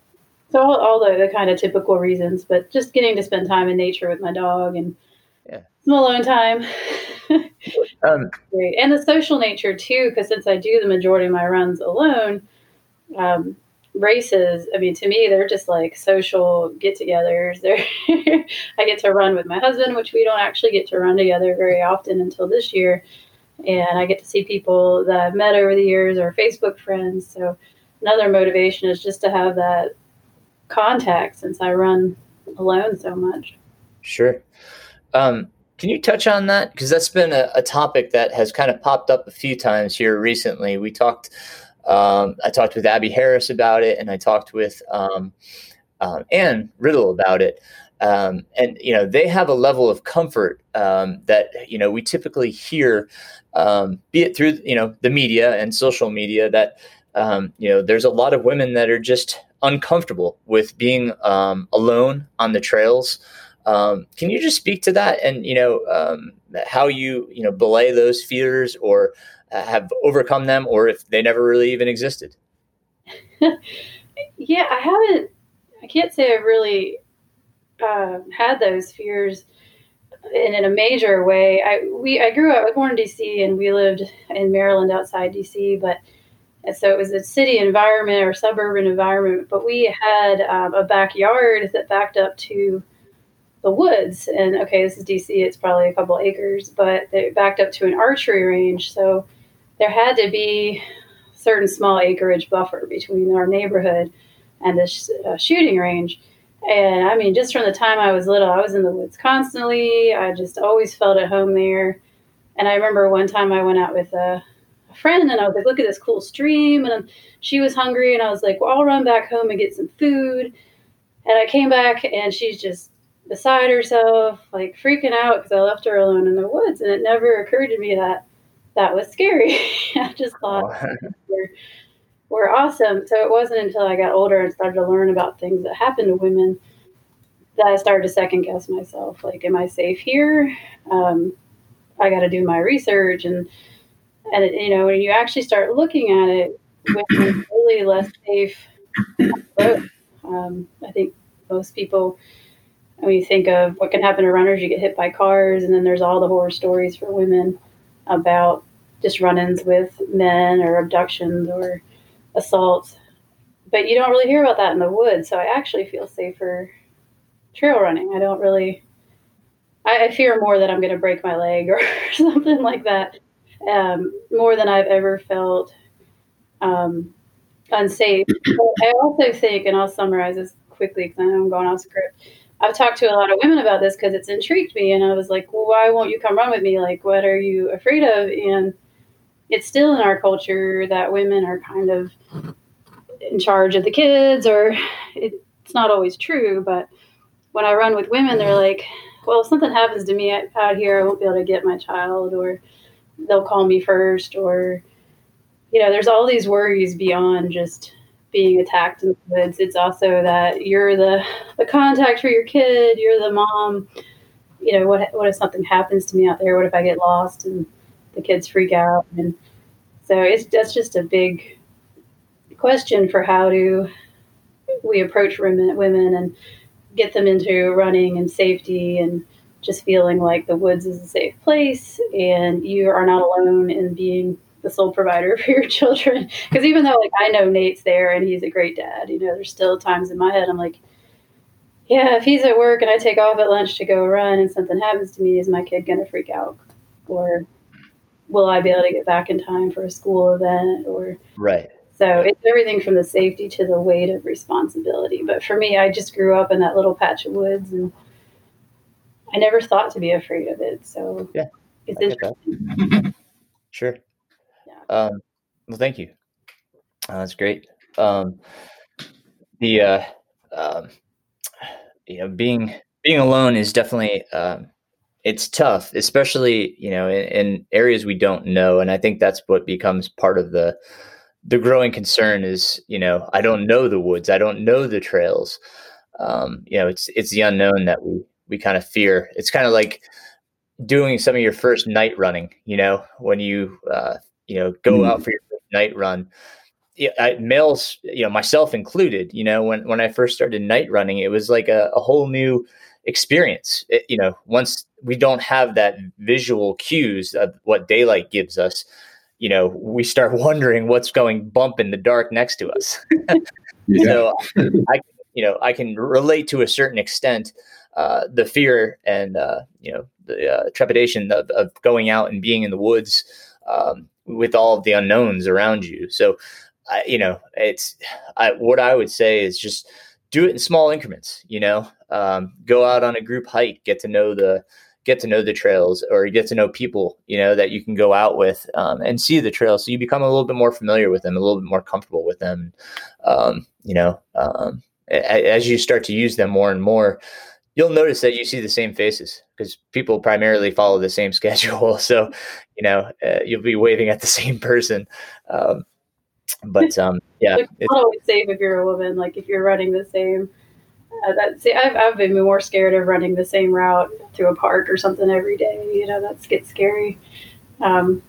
so all, all the, the kind of typical reasons, but just getting to spend time in nature with my dog and yeah. some alone time. um, Great. And the social nature too, because since I do the majority of my runs alone, um, races, I mean, to me, they're just like social get togethers. I get to run with my husband, which we don't actually get to run together very often until this year. And I get to see people that I've met over the years or Facebook friends. So another motivation is just to have that contact since I run alone so much. Sure. Um, can you touch on that? Because that's been a, a, topic that has kind of popped up a few times here recently. We talked, um, I talked with Abby Harris about it, and I talked with um, um, Anne Riddle about it. Um, and you know they have a level of comfort um, that you know we typically hear, um, be it through you know the media and social media that um, you know, there's a lot of women that are just uncomfortable with being um, alone on the trails. Um, can you just speak to that and you know how you you know belay those fears or uh, have overcome them, or if they never really even existed? yeah, I haven't. I can't say I've really uh, had those fears in, in a major way. I we I grew up. I was born in D.C. and we lived in Maryland outside D.C. But so it was a city environment or suburban environment. But we had um, a backyard that backed up to the woods. And okay, this is DC. It's probably a couple acres, but it backed up to an archery range. So there had to be certain small acreage buffer between our neighborhood and this uh, shooting range. And I mean, just from the time I was little, I was in the woods constantly. I just always felt at home there. And I remember one time I went out with a, a friend and I was like, look at this cool stream. And um, she was hungry. And I was like, well, I'll run back home and get some food. And I came back and she's just beside herself, like freaking out because I left her alone in the woods. And it never occurred to me that that was scary. I just thought oh. we're, awesome. So it wasn't until I got older and started to learn about things that happen to women that I started to second guess myself. Like, am I safe here? Um, I got to do my research and and it, you know when you actually start looking at it, women really less safe. Um, I think most people when you think of what can happen to runners, you get hit by cars, and then there's all the horror stories for women about just run-ins with men or abductions or assaults. But you don't really hear about that in the woods, so I actually feel safer trail running. I don't really. I, I fear more that I'm going to break my leg or something like that, um, more than I've ever felt um, unsafe. But I also think, and I'll summarize this quickly because I know I'm going off script I've talked to a lot of women about this because it's intrigued me, and I was like, well, why won't you come run with me? Like, what are you afraid of? And it's still in our culture that women are kind of in charge of the kids, or it, it's not always true. But when I run with women, they're like, well, if something happens to me out here, I won't be able to get my child, or they'll call me first, or you know, there's all these worries beyond just being attacked in the woods. It's also that you're the the contact for your kid. You're the mom. You know what? What if something happens to me out there? What if I get lost and the kids freak out? And so it's that's just a big question for how do we approach women, women and get them into running and safety and just feeling like the woods is a safe place and you are not alone in being the sole provider for your children. Because even though like I know Nate's there and he's a great dad, you know, there's still times in my head I'm like, yeah, if he's at work and I take off at lunch to go run and something happens to me, is my kid gonna freak out? Or will I be able to get back in time for a school event? Or right. So it's everything from the safety to the weight of responsibility. But for me, I just grew up in that little patch of woods and I never thought to be afraid of it. So yeah, it's interesting. Sure. Um, well, thank you. Uh, that's great. Um, the uh, um, you know being being alone is definitely um, it's tough, especially you know in, in, areas we don't know, and I think that's what becomes part of the the growing concern is you know I don't know the woods, I don't know the trails. Um, you know, it's it's the unknown that we we kind of fear. It's kind of like doing some of your first night running. You know, when you uh, you know, go mm. out for your night run. Yeah, I, males, you know, myself included, you know, when, when I first started night running, it was like a, a whole new experience. It, you know, once we don't have that visual cues of what daylight gives us, you know, we start wondering what's going bump in the dark next to us. yeah. So I, you know, I can relate to a certain extent uh, the fear and uh, you know the uh, trepidation of, of, going out and being in the woods. Um, with all of the unknowns around you. So, I, you know, it's I, what I would say is just do it in small increments. You know, um, go out on a group hike, get to know the get to know the trails, or get to know people. You know that you can go out with um, and see the trails, so you become a little bit more familiar with them, a little bit more comfortable with them. Um, you know, um, as you start to use them more and more, you'll notice that you see the same faces because people primarily follow the same schedule. So, you know, uh, you'll be waving at the same person. Um, but um, yeah, it's not always safe if you're a woman. Like if you're running the same. Uh, that see, I've I've been more scared of running the same route through a park or something every day. You know, that gets scary. Um,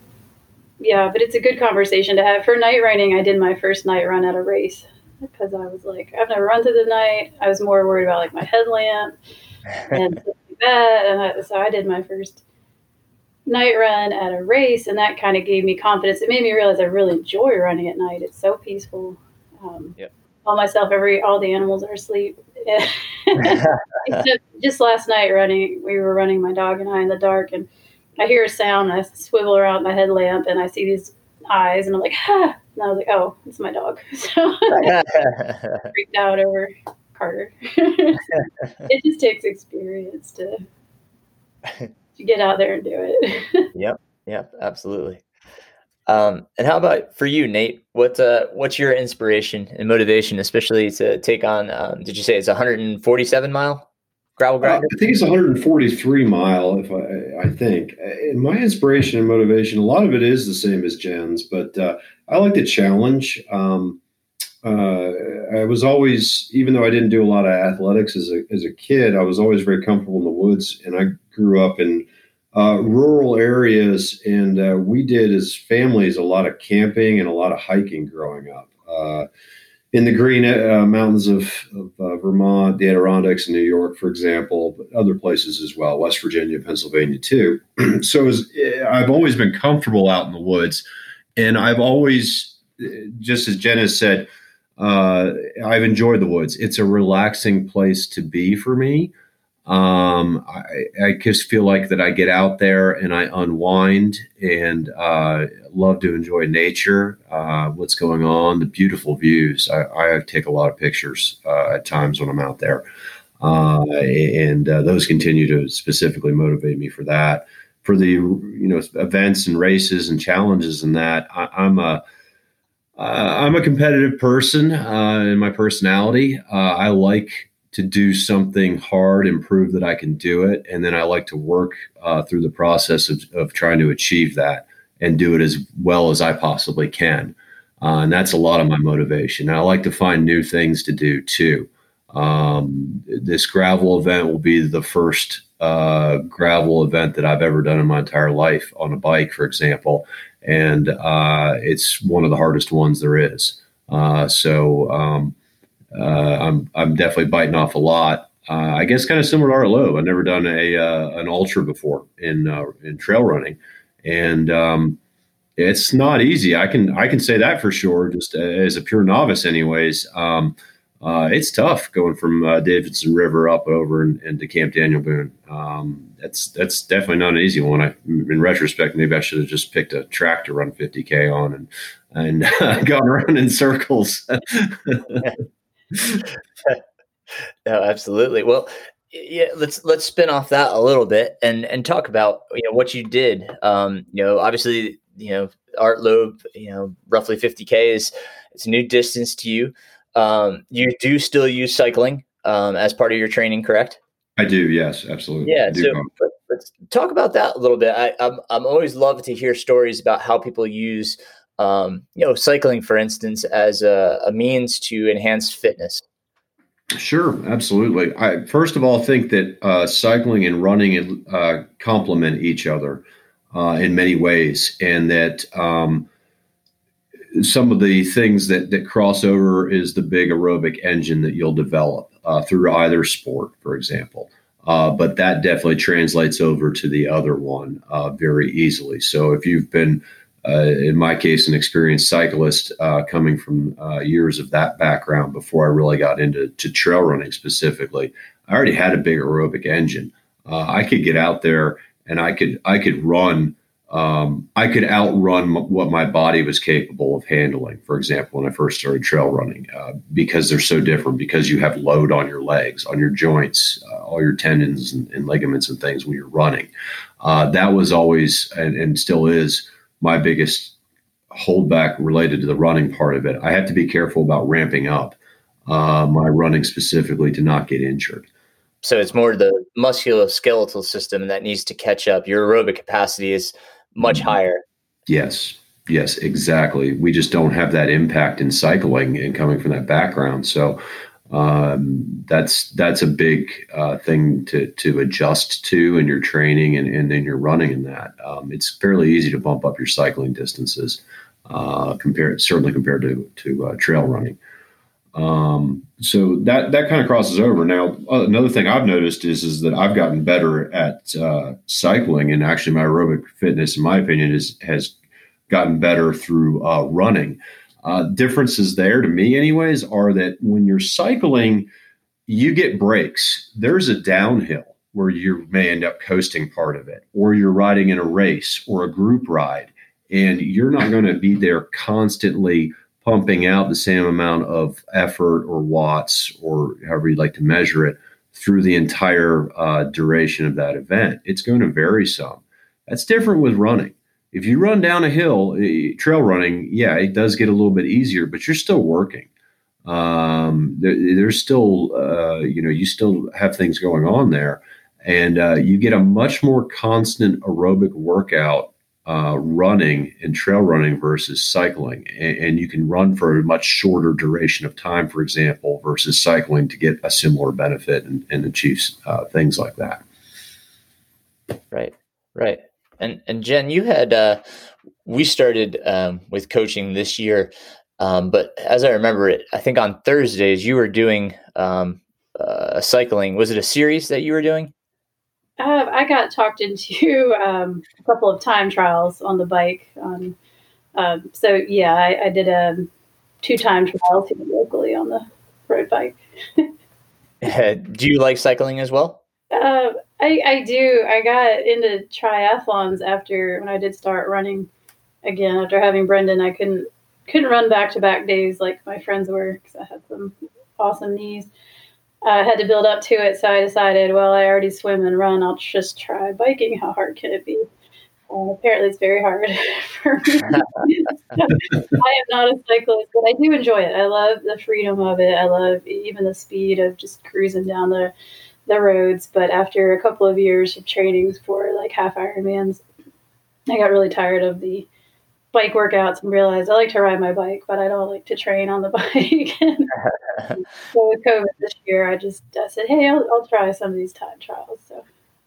yeah, but it's a good conversation to have. For night running, I did my first night run at a race because I was like, I've never run through the night. I was more worried about like my headlamp and that. And I, so I did my first night run at a race, and that kind of gave me confidence. It made me realize I really enjoy running at night. It's so peaceful. Um, yep. All myself, every all the animals are asleep. just last night running, we were running my dog and I in the dark, and I hear a sound. I swivel around my headlamp, and I see these eyes, and I'm like, ah. And I was like, oh, it's my dog. So freaked out over Carter. it just takes experience to to get out there and do it. yep, yep, absolutely. Um, and how about for you, Nate? What uh, what's your inspiration and motivation, especially to take on? Um, did you say it's 147 mile gravel grinder? Uh, I think it's 143 mile. If I, I think, my inspiration and motivation, a lot of it is the same as Jen's, but uh, I like the challenge. Um, uh, I was always, even though I didn't do a lot of athletics as a as a kid, I was always very comfortable in the woods, and I grew up in uh, rural areas, and uh, we did as families a lot of camping and a lot of hiking growing up. Uh, in the green uh, mountains of, of uh, Vermont, the Adirondacks in New York, for example, but other places as well, West Virginia, Pennsylvania too. so was, I've always been comfortable out in the woods, and I've always, just as Jen has said, uh, I've enjoyed the woods. It's a relaxing place to be for me. Um, I, I, just feel like that I get out there and I unwind and uh, love to enjoy nature, uh, what's going on, the beautiful views. I, I take a lot of pictures uh, at times when I'm out there. Uh, and uh, those continue to specifically motivate me for that. For the you know events and races and challenges and that, I, I'm a uh, I'm a competitive person uh, in my personality. Uh, I like to do something hard and prove that I can do it. And then I like to work uh, through the process of, of trying to achieve that and do it as well as I possibly can. Uh, and that's a lot of my motivation. I like to find new things to do too. Um, this gravel event will be the first uh, gravel event that I've ever done in my entire life on a bike, for example and uh, it's one of the hardest ones there is. Uh, so um, I'm I'm definitely biting off a lot. Uh, I guess kind of similar to Art Loeb. I've never done a uh, an ultra before in uh, in trail running, and um, it's not easy. I can I can say that for sure. Just as a pure novice, anyways. Um, uh, it's tough going from uh, Davidson River up over and, into Camp Daniel Boone. Um, that's that's definitely not an easy one. I, in retrospect, maybe I should have just picked a track to run 50k on and and uh, gone around in circles. no, absolutely. Well, yeah, let's let's spin off that a little bit and and talk about you know what you did. Um, you know, obviously, you know, Art Loeb, you know, roughly 50k is it's a new distance to you. Um, you do still use cycling um, as part of your training, correct? I do. Yes, absolutely. Yeah. So let's talk about that a little bit. I, I'm I'm always love to hear stories about how people use, um, you know, cycling, for instance, as a, a means to enhance fitness. Sure, absolutely. I first of all think that uh, cycling and running uh, complement each other uh, in many ways, and that um, some of the things that that cross over is the big aerobic engine that you'll develop uh, through either sport, for example. Uh, but that definitely translates over to the other one uh, very easily. So if you've been, in my case, an experienced cyclist uh, coming from uh, years of that background before I really got into trail running specifically, I already had a big aerobic engine. I could get out there and I could I could run um, I could outrun m- what my body was capable of handling. For example, when I first started trail running, uh, because they're so different, because you have load on your legs, on your joints, uh, all your tendons and, and, ligaments and things when you're running. Uh, that was always and, and, still is my biggest holdback related to the running part of it. I have to be careful about ramping up uh, my running specifically to not get injured. So it's more the musculoskeletal system that needs to catch up. Your aerobic capacity is much mm-hmm. higher. Yes. Yes, exactly. We just don't have that impact in cycling and coming from that background. So um, that's that's a big uh, thing to to adjust to in your training and, and in your running in that. Um, it's fairly easy to bump up your cycling distances uh, compared certainly compared to to uh, trail running. Um, so that that kind of crosses over. Now, uh, another thing I've noticed is is that I've gotten better at uh, cycling, and actually my aerobic fitness, in my opinion, is has gotten better through uh, running. Uh, differences there, to me, anyways, are that when you're cycling, you get breaks. There's a downhill where you may end up coasting part of it, or you're riding in a race or a group ride, and you're not going to be there constantly pumping out the same amount of effort or watts or however you'd like to measure it through the entire uh, duration of that event. It's going to vary some. That's different with running. If you run down a hill, eh, trail running, yeah, it does get a little bit easier, but you're still working. Um, there, there's still, uh, you know, you still have things going on there, and uh, you get a much more constant aerobic workout uh, running and trail running versus cycling. And, and, you can run for a much shorter duration of time, for example, versus cycling to get a similar benefit and, and achieve uh, things like that. Right, right. And and Jen, you had uh, we started um, with coaching this year, um, but as I remember it, I think on Thursdays you were doing um, uh, cycling. Was it a series that you were doing? Uh, I got talked into um, a couple of time trials on the bike. Um, um, so yeah, I, I did a um, two time trials locally on the road bike. do you like cycling as well? Uh, I, I do. I got into triathlons after when I did start running again after having Brendan. I couldn't couldn't run back to back days like my friends were because I had some awesome knees. I had to build up to it, so I decided, well, I already swim and run. I'll just try biking. How hard can it be? Uh, apparently, it's very hard for me. I am not a cyclist, but I do enjoy it. I love the freedom of it. I love even the speed of just cruising down the the roads. But after a couple of years of trainings for like half Ironmans, I got really tired of the bike workouts and realized I like to ride my bike, but I don't like to train on the bike. so with COVID this year, I just I said, hey, I'll, I'll try some of these time trials. So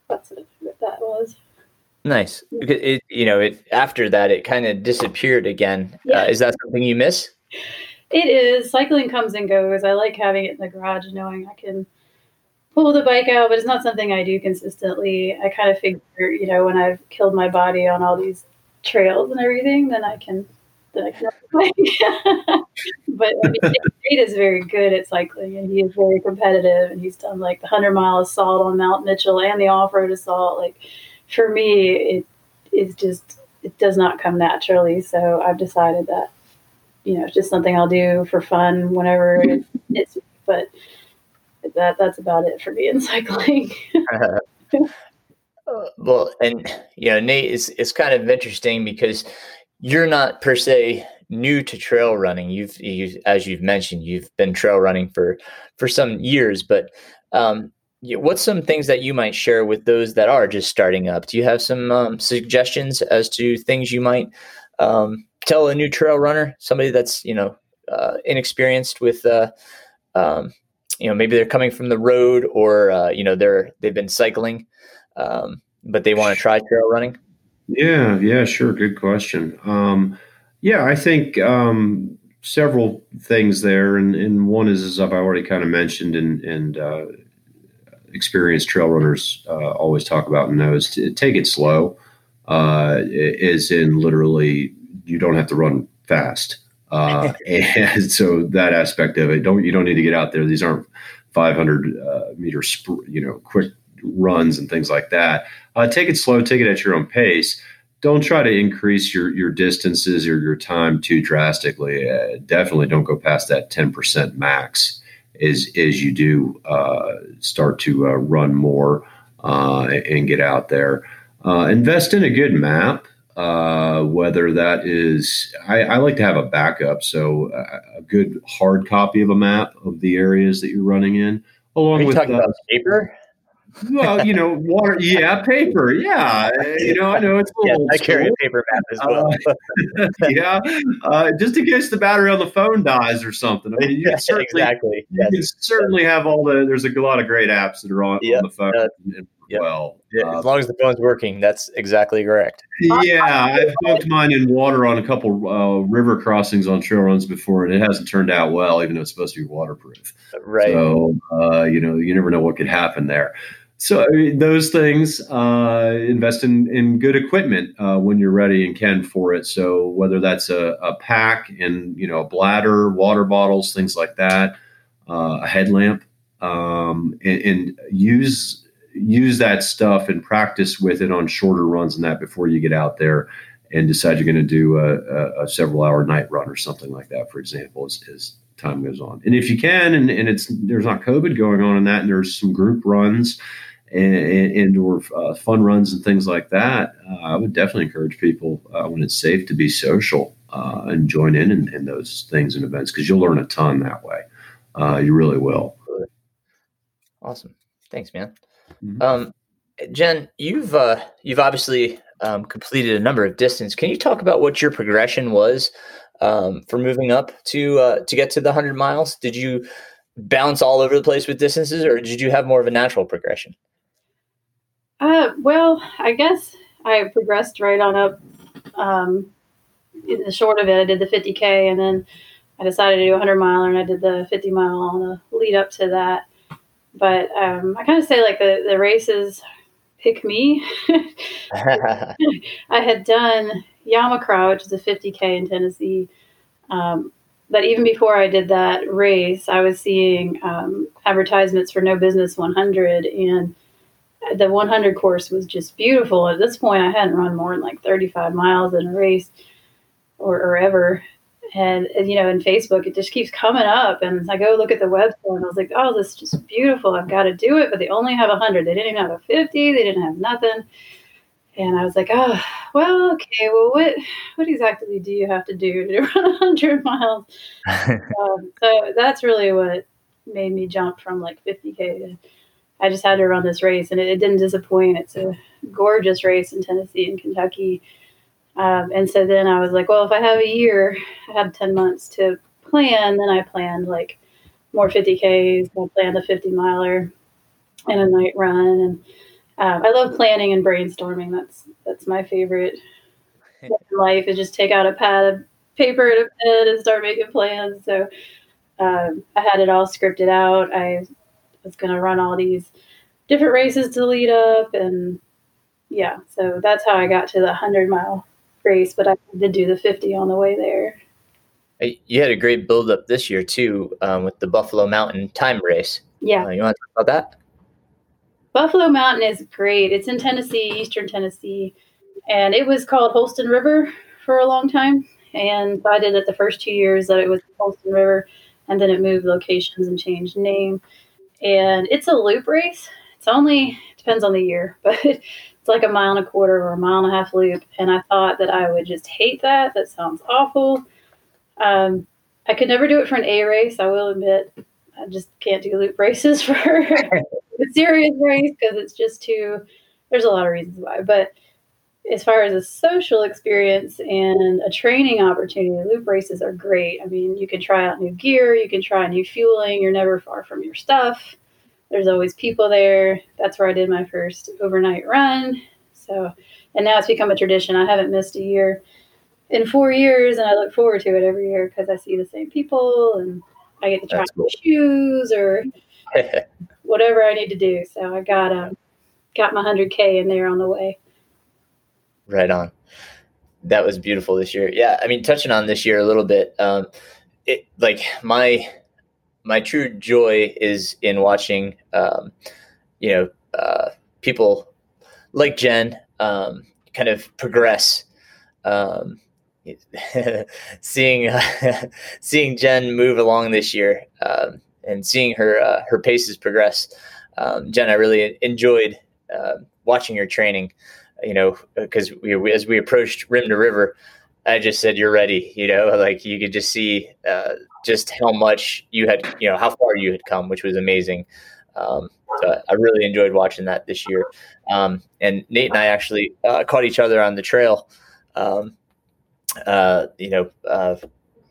that's what that was. Nice. It, you know, it after that, it kind of disappeared again. Yeah. Uh, is that something you miss? It is. Cycling comes and goes. I like having it in the garage, knowing I can pull the bike out, but it's not something I do consistently. I kind of figure, you know, when I've killed my body on all these trails and everything, then I can then I can but I mean, Nate is very good at cycling, and he is very competitive, and he's done like the hundred mile assault on Mount Mitchell and the off road assault. Like for me, it is just it does not come naturally. So I've decided that you know it's just something I'll do for fun whenever it's. But that that's about it for me in cycling. well, and you know, Nate, it's it's kind of interesting because you're not per se new to trail running. You've, you, as you've mentioned, you've been trail running for for some years. But um, what's some things that you might share with those that are just starting up? Do you have some um, suggestions as to things you might um, tell a new trail runner, somebody that's you know uh, inexperienced with uh, um, you know maybe they're coming from the road or uh, you know they're they've been cycling um, but they want to try trail running. Yeah yeah sure good question. Um, yeah i think um, several things there and, and one is as i've already kind of mentioned and, and uh, experienced trail runners uh, always talk about and know is to take it slow uh, is in literally you don't have to run fast uh, and so that aspect of it, don't you don't need to get out there. These aren't 500 uh, meter, sp- you know, quick runs and things like that. Uh, take it slow, take it at your own pace. Don't try to increase your your distances or your time too drastically. Uh, definitely don't go past that 10% max as as you do uh, start to uh, run more and get out there. invest in a good map. Uh, whether that is, I, I, like to have a backup, so a, a, good hard copy of a map of the areas that you're running in, along with talking uh, about paper. well, you know, water. Yeah, paper. Yeah, you know, I know it's. Yeah, I carry a paper map as well. Uh, yeah, uh, just in case the battery on the phone dies or something. I mean, you Yeah, certainly, exactly. you can certainly have all the. There's a lot of great apps that are on, Yeah, on the phone. uh, as yeah. Well, Yeah, Uh, as long as the phone's working, that's exactly correct. yeah, I've smoked mine in water on a couple uh, river crossings on trail runs before, and it hasn't turned out well, even though it's supposed to be waterproof. Right. So, uh, you know, you never know what could happen there. So, I mean, those things, uh, invest in, in good equipment uh, when you're ready and can for it. So, whether that's a, a pack and, you know, a bladder, water bottles, things like that, uh, a headlamp, um, and, and use use that stuff and practice with it on shorter runs and that before you get out there and decide you're going to do a, a, a several hour night run or something like that, for example, as, as time goes on. And if you can, and, and it's there's not COVID going on in that, and there's some group runs and, and, or uh, fun runs and things like that, uh, I would definitely encourage people uh, when it's safe to be social uh, and join in, in in those things and events because you'll learn a ton that way. Uh, you really will. Awesome. Thanks, man. Mhm. Um, Jen, you've uh, you've obviously um, completed a number of distance. Can you talk about what your progression was um, for moving up to uh, to get to the hundred miles? Did you bounce all over the place with distances, or did you have more of a natural progression? Uh, well, I guess I progressed right on up. Um, in the short of it, I did the 50k, and then I decided to do a 100 miler, and I did the 50 mile on the lead up to that. But um, I kind of say like the the races pick me. I had done Yamacraw, which is a 50k in Tennessee. Um, but even before I did that race, I was seeing um, advertisements for No Business 100, and the 100 course was just beautiful. At this point, I hadn't run more than like 35 miles in a race or, or ever. And, you know, in Facebook, it just keeps coming up. And I go look at the website and I was like, oh, this is just beautiful. I've got to do it. But they only have 100. They didn't even have a 50. They didn't have nothing. And I was like, oh, well, okay. Well, what what exactly do you have to do to run 100 miles? um, so that's really what made me jump from like 50K to I just had to run this race, and it, it, didn't disappoint. It's a gorgeous race in Tennessee and Kentucky. Um, and so then I was like, well, if I have a year, I have 10 months to plan, then I planned like more 50Ks. I planned a 50 miler and a night run. And um, I love planning and brainstorming. That's that's my favorite in life is just take out a pad of paper and a pen and start making plans. So um, I had it all scripted out. I was going to run all these different races to lead up and yeah so that's how i got to the 100 mile race but i did do the 50 on the way there. You had a great build up this year too um, with the buffalo mountain time race. Yeah. Uh, you want to talk about that? Buffalo mountain is great. It's in tennessee eastern tennessee and it was called holston river for a long time and i did it the first two years that it was holston river and then it moved locations and changed name. And it's a loop race. It's only depends on the year, but it's like a mile and a quarter or a mile and a half loop. And I thought that I would just hate that. That sounds awful. Um, I could never do it for an A race. I will admit, I just can't do loop races for a serious race because it's just too. There's a lot of reasons why, but as far as a social experience and a training opportunity, loop races are great. I mean, you can try out new gear, you can try new fueling, you're never far from your stuff. There's always people there. That's where I did my first overnight run. So, and now it's become a tradition. I haven't missed a year in four years, and I look forward to it every year because I see the same people and I get to try cool. shoes or whatever I need to do. So I got um, got my 100K in there on the way. Right on. That was beautiful this year. Yeah, I mean, touching on this year a little bit, um, it like my my true joy is in watching, um, you know, uh, people like Jen um, kind of progress. Um, seeing uh, seeing Jen move along this year um, and seeing her uh, her paces progress, um, Jen, I really enjoyed uh, watching your training you know, because we, we, as we approached rim to river, I just said, "You're ready." You know, like you could just see uh, just how much you had, you know, how far you had come, which was amazing. Um, So I really enjoyed watching that this year. Um, and Nate and I actually uh, caught each other on the trail. Um, uh, you know, uh,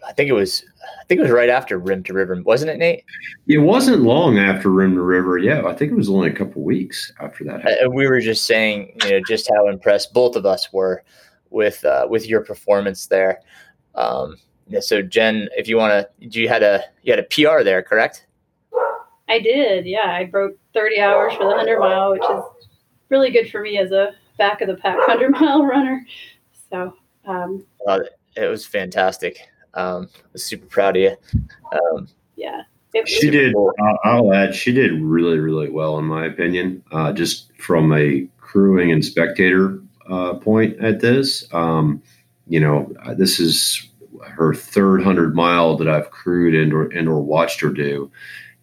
I think it was I think it was right after Rim to River, wasn't it, Nate? It wasn't long after Rim to River. Yeah, I think it was only a couple weeks after that. Uh, we were just saying, you know, just how impressed both of us were with uh, with your performance there. Um, yeah, so Jen, if you want to, you had a you had a PR there, correct? I did. Yeah, I broke 30 hours for the 100 mile, which is really good for me as a back of the pack 100 mile runner. So um, uh, it was fantastic. Um, I was super proud of you. Um, yeah. She did. Cool. I'll add, she did really, really well, in my opinion. Uh, just from a crewing and spectator uh, point at this, um, you know, this is her third hundred mile that I've crewed and or, and or watched her do,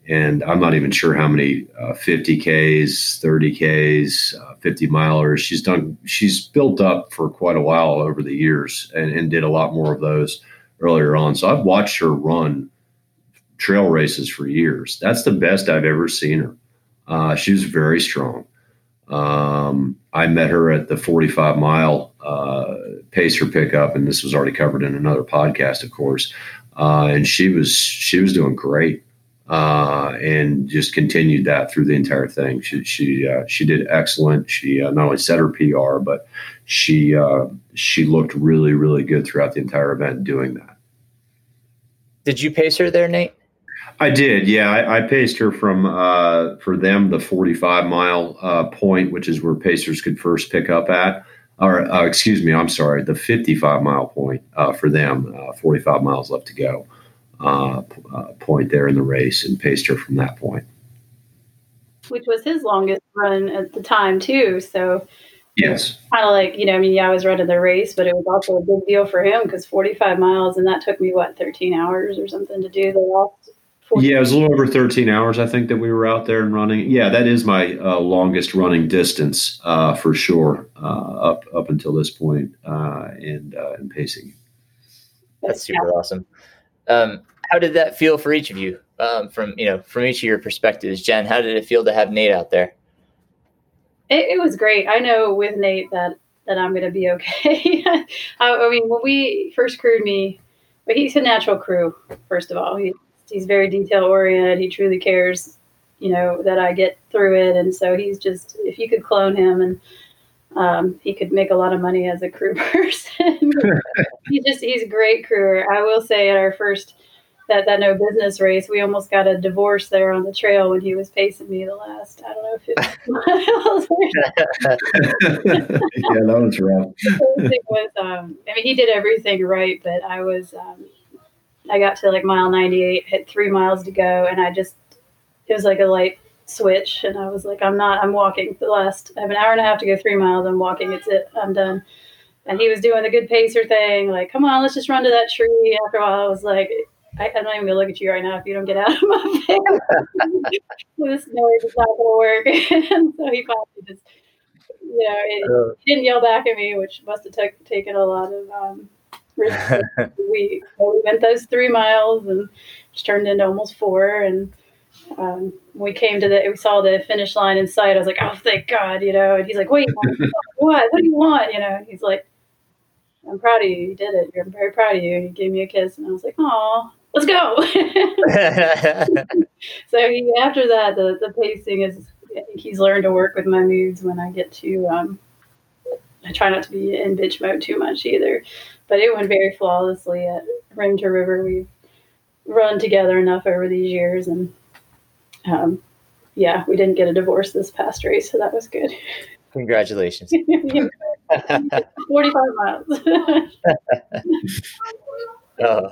and I'm not even sure how many uh, 50ks, 30ks, uh, 50 milers she's done. She's built up for quite a while over the years, and, and did a lot more of those earlier on. So I've watched her run trail races for years. That's the best I've ever seen her. Uh, she was very strong. Um, I met her at the 45 mile uh, pacer pickup, and this was already covered in another podcast, of course. Uh, and she was she was doing great uh, and just continued that through the entire thing. She she uh, she did excellent. She uh, not only set her PR, but she uh, she looked really really good throughout the entire event doing that. Did you pace her there, Nate? I did, yeah. I, I paced her from uh, for them the 45 mile uh, point, which is where pacers could first pick up at, or uh, excuse me, I'm sorry, the 55 mile point uh, for them, uh, 45 miles left to go, uh, point there in the race, and paced her from that point. Which was his longest run at the time too. So Yes. Kind of like, you know, I mean, yeah, I was running the race, but it was also a big deal for him because 45 miles and that took me, what, 13 hours or something to do. the last. 14? Yeah, it was a little over 13 hours, I think, that we were out there and running. Yeah, that is my uh, longest running distance uh, for sure uh, up up until this point, uh, and uh, and pacing. That's super awesome. Um, how did that feel for each of you? Um, from you know from each of your perspectives, Jen, how did it feel to have Nate out there? It, it was great. I know with Nate that that I'm going to be okay. I, I mean, when we first crewed me, but he's a natural crew. First of all, he he's very detail oriented. He truly cares, you know, that I get through it. And so he's just, if you could clone him and um, he could make a lot of money as a crew person. he just he's a great crewer. I will say at our first that that no business race, we almost got a divorce there on the trail when he was pacing me the last I don't know 50 miles. yeah, that was rough. was, um, I mean, he did everything right, but I was um, I got to like mile 98, hit three miles to go, and I just it was like a light switch and I was like, I'm not, I'm walking the last, I have an hour and a half to go three miles. I'm walking. It's it. I'm done. And he was doing the good pacer thing. Like, come on, let's just run to that tree. After a while, I was like, I, am not even gonna look at you right now if you don't get out of my face. this noise is not gonna work. and so he finally just, you know, it, uh, he didn't yell back at me, which must have t- taken a lot of um. We, we went those three miles and just turned into almost four. And um, we came to the, we saw the finish line in sight. I was like, oh, thank God, you know. And he's like, wait, what? What do you want? You know. And he's like, I'm proud of you. You did it. I'm very proud of you. He gave me a kiss, and I was like, oh, let's go. so he, after that, the the pacing is. I think he's learned to work with my moods when I get to. Um, I try not to be in bitch mode too much either, but it went very flawlessly at Rim to River. We've run together enough over these years, and um, yeah, we didn't get a divorce this past race, so that was good. Congratulations. 45 miles. oh,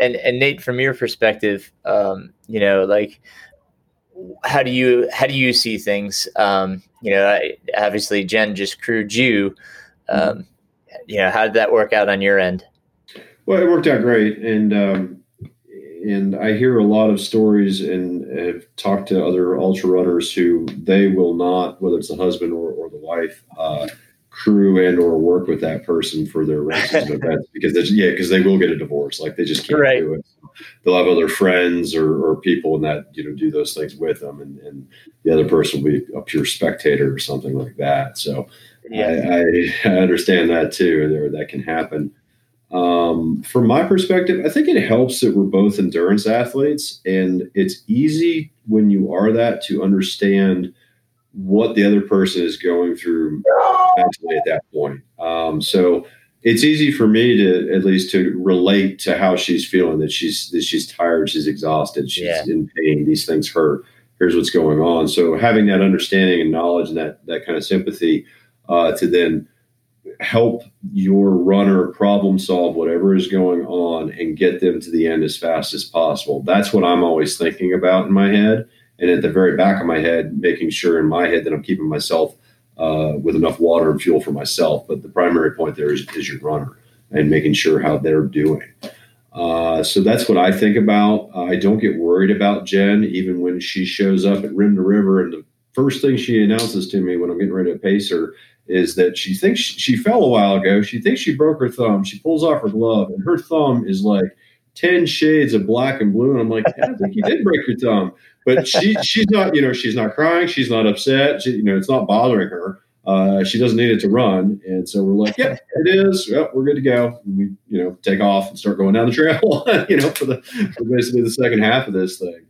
and and Nate, from your perspective, um, you know, like how do you how do you see things? Um, you know, I, obviously Jen just crewed you. Um, you know, how did that work out on your end? Well, it worked out great, and um, and I hear a lot of stories and have talked to other ultra runners who they will not, whether it's the husband or, or the wife, uh, crew and or work with that person for their races and events because yeah because they will get a divorce like they just can't Right. do it they'll have other friends or, or people and that you know do those things with them and, and the other person will be a pure spectator or something like that so Yeah. I, I, I understand that too there that can happen um, from my perspective i think it helps that we're both endurance athletes and it's easy when you are that to understand what the other person is going through mentally at that point. Um, so it's easy for me to at least to relate to how she's feeling that she's that she's tired, she's exhausted, she's Yeah. in pain, these things hurt. Here's what's going on. So having that understanding and knowledge and that that kind of sympathy uh, to then help your runner problem solve whatever is going on and get them to the end as fast as possible. That's what I'm always thinking about in my head. And at the very back of my head, making sure in my head that I'm keeping myself uh, with enough water and fuel for myself. But the primary point there is, is your runner and making sure how they're doing. Uh, so that's what I think about. I don't get worried about Jen, even when she shows up at Rim to River. And the first thing she announces to me when I'm getting ready to pace her is that she thinks she, she fell a while ago. She thinks she broke her thumb. She pulls off her glove, and her thumb is like 10 shades of black and blue. And I'm like, I think you did break your thumb. But she she's not, you know, she's not crying. She's not upset. She, you know, it's not bothering her. Uh, she doesn't need it to run. And so we're like, yeah, it is. Yep, we're good to go. And we, you know, take off and start going down the trail, you know, for the for basically the second half of this thing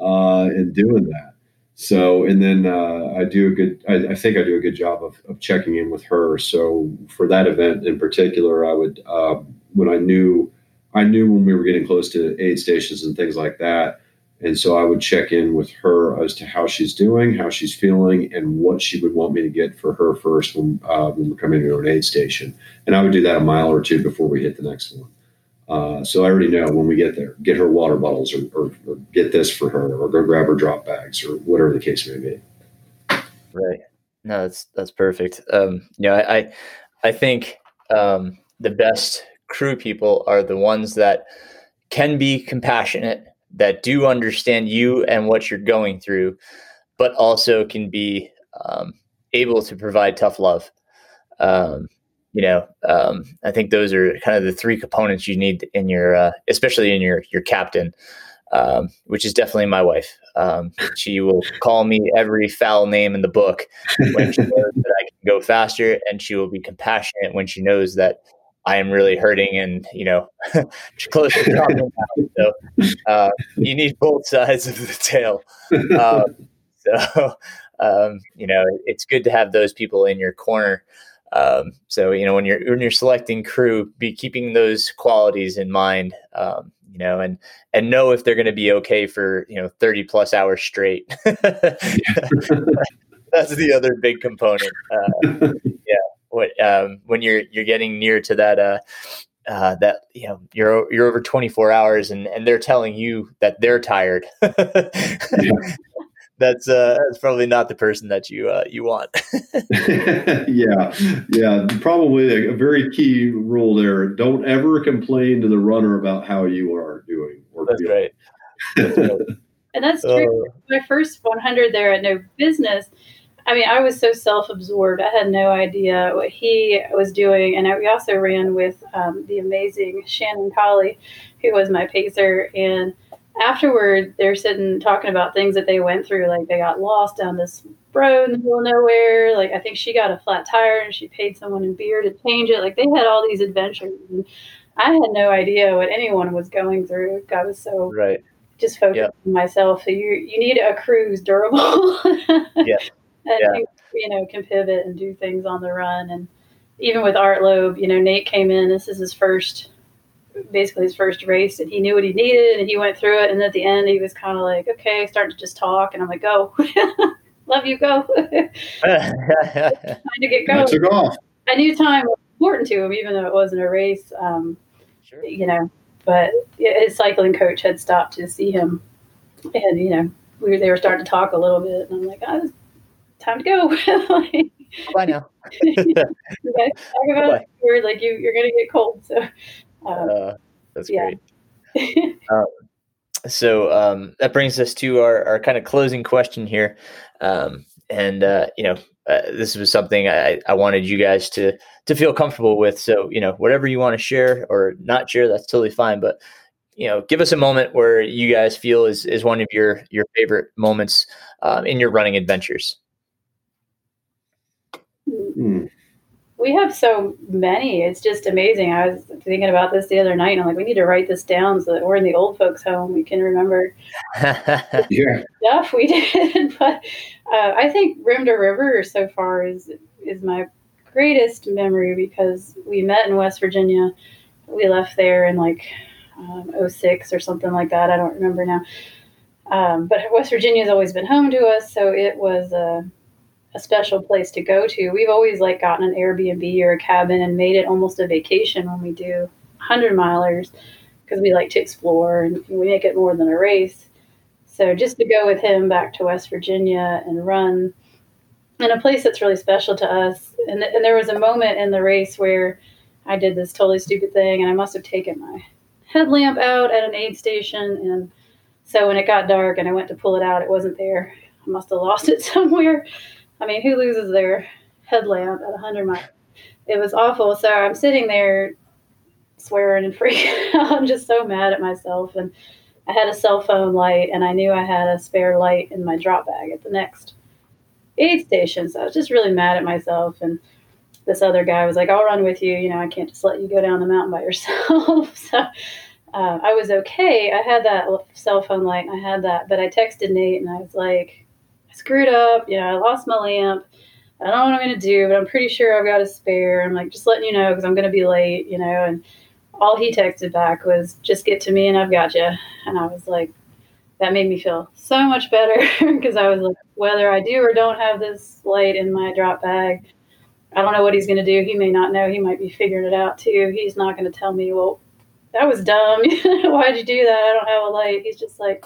uh, and doing that. So, and then uh, I do a good, I, I think I do a good job of, of checking in with her. So for that event in particular, I would, um, when I knew, I knew when we were getting close to aid stations and things like that. And so I would check in with her as to how she's doing, how she's feeling, and what she would want me to get for her first when, uh, when we're coming to an aid station. And I would do that a mile or two before we hit the next one. Uh, so I already know when we get there, get her water bottles or, or, or get this for her or go grab her drop bags or whatever the case may be. Right. No, that's that's perfect. Um, you know, I I, I think um, the best crew people are the ones that can be compassionate, that do understand you and what you're going through, but also can be um, able to provide tough love. Um, you know, um, I think those are kind of the three components you need in your, uh, especially in your your captain, um, which is definitely my wife. Um, she will call me every foul name in the book when she knows that I can go faster, and she will be compassionate when she knows that I am really hurting and you know close to dropping out. So uh, you need both sides of the tail. Um, so um, you know it's good to have those people in your corner. Um, so you know when you're when you're selecting crew, be keeping those qualities in mind. Um, you know, and and know if they're going to be okay for you know 30 plus hours straight. That's the other big component. Uh, yeah, what um, when you're you're getting near to that uh, uh, that you know you're you're over 24 hours and and they're telling you that they're tired. That's uh, that's probably not the person that you uh, you want. yeah, yeah. Probably a, a very key rule there. Don't ever complain to the runner about how you are doing. Or That's feeling. right. That's right. And that's true. Uh, My first 100 there at No Business, I mean, I was so self absorbed. I had no idea what he was doing. And I, we also ran with um, the amazing Shannon Colley, who was my pacer. And afterward, they're sitting talking about things that they went through. Like they got lost down this road in the middle of nowhere. Like I think she got a flat tire and she paid someone in beer to change it. Like they had all these adventures. And I had no idea what anyone was going through. I was so right. just focused Yep. on myself. So you you need a crew who's durable. Yeah. And Yeah. who, you know, can pivot and do things on the run. And even with Art Loeb, you know, Nate came in, this is his first basically his first race and he knew what he needed and he went through it and at the end he was kinda like, Okay, starting to just talk and I'm like, Go. Love you, go. Time to get I going. took off. I knew time was important to him, even though it wasn't a race. Um, sure. you know, but his cycling coach had stopped to see him, and you know, we were, they were starting to talk a little bit, and I'm like, oh, time to go. like, Bye now. you guys talk about Bye. it. You're like you, you're gonna get cold, so. Um, Uh, that's Yeah. great. So um, that brings us to our, our kind of closing question here. Um, and, uh, you know, uh, this was something I, I wanted you guys to to feel comfortable with. So you know, whatever you want to share or not share, that's totally fine. But you know, give us a moment where you guys feel is is one of your your favorite moments um, in your running adventures. Hmm. We have so many. It's just amazing. I was thinking about this the other night, and I'm like, we need to write this down so that we're in the old folks' home. We can remember Yeah. stuff we did. but uh, I think Rim to River so far is is my greatest memory because we met in West Virginia. We left there in like um, 06 or something like that. I don't remember now. Um, but West Virginia has always been home to us, so it was a, a special place to go to. We've always like gotten an Airbnb or a cabin and made it almost a vacation when we do 100 milers because we like to explore and we make it more than a race. So just to go with him back to West Virginia and run in a place that's really special to us. And, and there was a moment in the race where I did this totally stupid thing and I must have taken my headlamp out at an aid station. And so when it got dark and I went to pull it out, it wasn't there. I must have lost it somewhere. I mean, who loses their headlamp at 100 miles? It was awful. So I'm sitting there swearing and freaking out. I'm just so mad at myself. And I had a cell phone light and I knew I had a spare light in my drop bag at the next aid station. So I was just really mad at myself. And this other guy was like, I'll run with you. You know, I can't just let you go down the mountain by yourself. so uh, I was okay. I had that cell phone light I had that, but I texted Nate and I was like, screwed up. You know, I lost my lamp. I don't know what I'm going to do, but I'm pretty sure I've got a spare. I'm like, just letting you know because I'm going to be late, you know. And all he texted back was, just get to me and I've got you. And I was like, that made me feel so much better because I was like, whether I do or don't have this light in my drop bag, I don't know what he's going to do. He may not know. He might be figuring it out too. He's not going to tell me, well, that was dumb. Why'd you do that? I don't have a light. He's just like,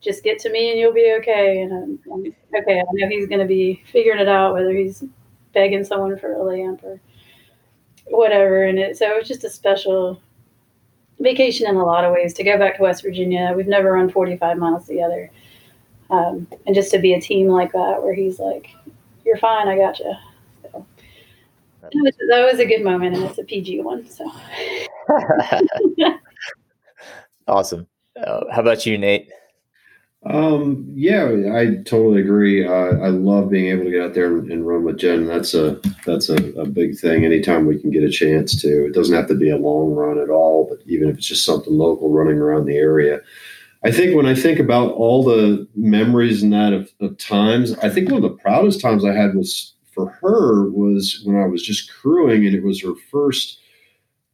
just get to me and you'll be okay. And I'm, I'm okay. I know he's going to be figuring it out, whether he's begging someone for a lamp or whatever. And it, so it was just a special vacation in a lot of ways to go back to West Virginia. We've never run 45 miles together. Um, and just to be a team like that, where he's like, you're fine. I got you. That was, that was a good moment and it's a PG one. So awesome. Uh, how about you, Nate? Um, yeah, I totally agree. I love being able to get out there and, and run with Jen. That's a that's a, a, big thing. Anytime we can get a chance to, it doesn't have to be a long run at all, but even if it's just something local, running around the area. I think when I think about all the memories and that of, of times, I think one of the proudest times I had was for her was when I was just crewing, and it was her first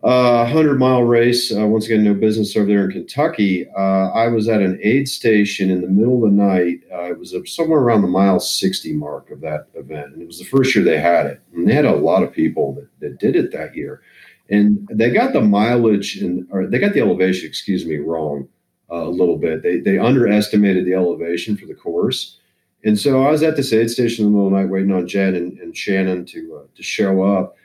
uh, 100 mile race. Uh, once again, no business over there in Kentucky. Uh, I was at an aid station in the middle of the night. Uh, it was somewhere around the mile 60 mark of that event. And it was the first year they had it. And they had a lot of people that, that did it that year. And they got the mileage and or they got the elevation, excuse me, wrong uh, a little bit. They, they underestimated the elevation for the course. And so I was at this aid station in the middle of the night waiting on Jen and, and Shannon to, uh, to show up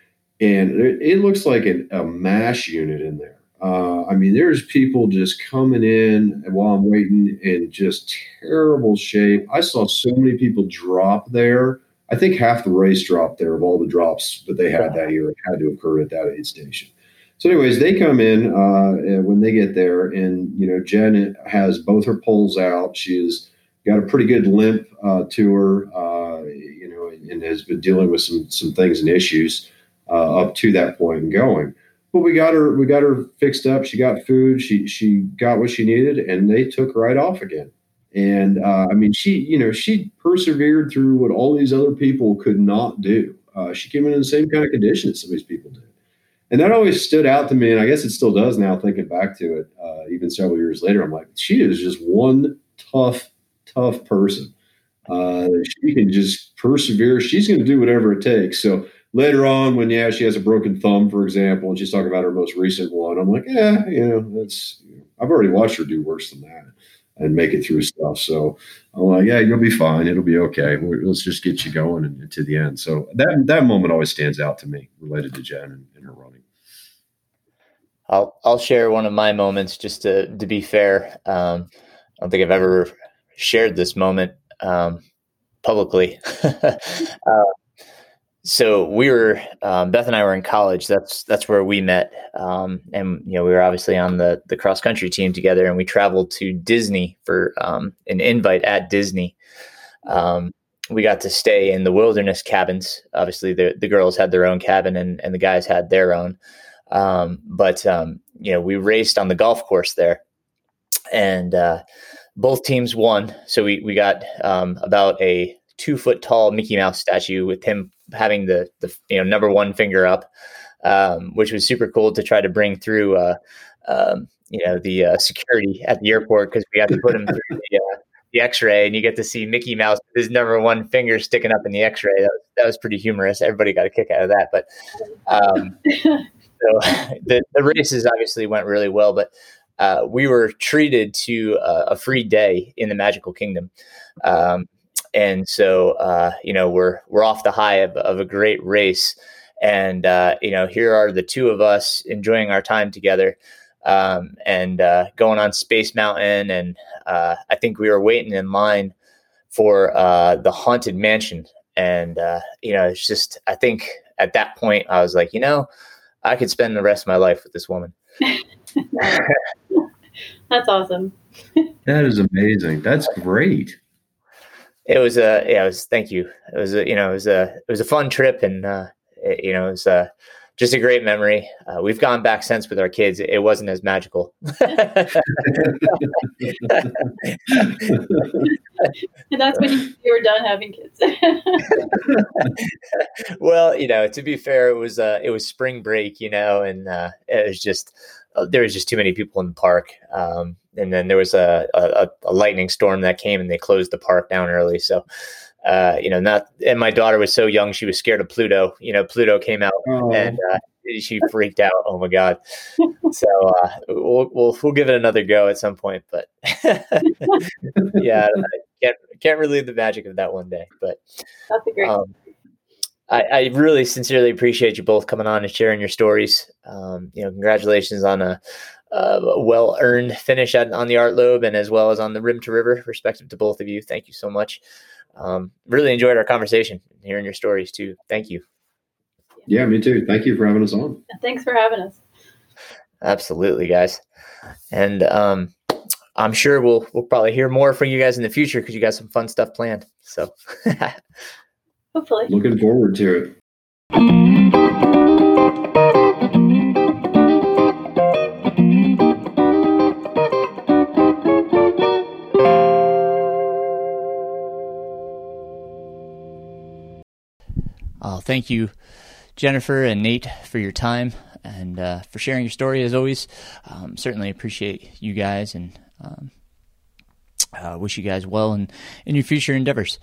and it, looks like an, a mash unit in there. Uh, I mean, there's people just coming in while I'm waiting in just terrible shape. I saw so many people drop there. I think half the race dropped there of all the drops that they had that year. It had to occur at that aid station. So, anyways, they come in uh, when they get there, and you know, Jen has both her poles out. She's got a pretty good limp uh, to her, uh, you know, and, and has been dealing with some some things and issues uh, up to that point and going. But we got her, we got her fixed up. She got food. She she got what she needed, and they took right off again. And uh, I mean, she you know she persevered through what all these other people could not do. Uh, she came in in the same kind of condition that some of these people did, and that always stood out to me. And I guess it still does now, thinking back to it, uh, even several years later. I'm like, she is just one tough, tough person. Uh, she can just persevere. She's going to do whatever it takes. So later on when yeah she has a broken thumb for example and she's talking about her most recent one i'm like yeah you know that's i've already watched her do worse than that and make it through stuff. So i'm like yeah you'll be fine. It'll be okay. Let's just get you going and, to the end. So that that moment always stands out to me related to jen and, and her running. I'll i'll share one of my moments just to to be fair. Um, i don't think i've ever shared this moment um, publicly. Uh, so we were um, Beth and I were in college. That's that's where we met, um, and you know we were obviously on the the cross country team together, and we traveled to Disney for um, an invite at Disney. Um, we got to stay in the wilderness cabins. Obviously, the the girls had their own cabin, and and the guys had their own. Um, but um, you know, we raced on the golf course there, and uh, both teams won. So we we got about a two foot tall Mickey Mouse statue with him having the the you know number one finger up, um, which was super cool to try to bring through. Uh, um, you know the uh, security at the airport because we had to put him through the, uh, the X-ray, and you get to see Mickey Mouse with his number one finger sticking up in the X-ray. That was, that was pretty humorous. Everybody got a kick out of that. But um, so the the races obviously went really well, but. Uh, we were treated to a free day in the Magical Kingdom. Um, and so uh, you know we're we're off the high of, of a great race, and uh, you know here are the two of us enjoying our time together, um, and uh, going on Space Mountain, and uh, I think we were waiting in line for uh, the haunted mansion, and uh, you know it's just I think at that point I was like you know I could spend the rest of my life with this woman. That's awesome. that is amazing. That's great it was a yeah, it was thank you. It was a, you know it was a it was a fun trip and uh, it, you know it was uh, just a great memory. Uh, we've gone back since with our kids. It wasn't as magical. and that's when you, you were done having kids. well, you know, to be fair, it was uh, it was spring break, you know, and uh, it was just uh, there was just too many people in the park. Um, and then there was a, a, a, lightning storm that came and they closed the park down early. So, uh, you know, not, and my daughter was so young, she was scared of Pluto. You know, Pluto came out oh. and uh, she freaked out. Oh my God. so, uh, we'll, we'll, we'll give it another go at some point, but yeah, I can't, can't relive the magic of that one day, but that's a great um, I, I, really sincerely appreciate you both coming on and sharing your stories. Um, you know, congratulations on a, a well earned finish at, on the Art Loeb and as well as on the Rim to River, respective to both of you. Thank you so much. Um, really enjoyed our conversation, hearing your stories too. Thank you. Yeah, me too. Thank you for having us on. Thanks for having us. Absolutely, guys. And um, I'm sure we'll we'll probably hear more from you guys in the future because you got some fun stuff planned. So. Hopefully. Looking forward to it. Uh, thank you, Jennifer and Nate, for your time and uh, for sharing your story as always. Um, certainly appreciate you guys and um, uh, wish you guys well in, in your future endeavors.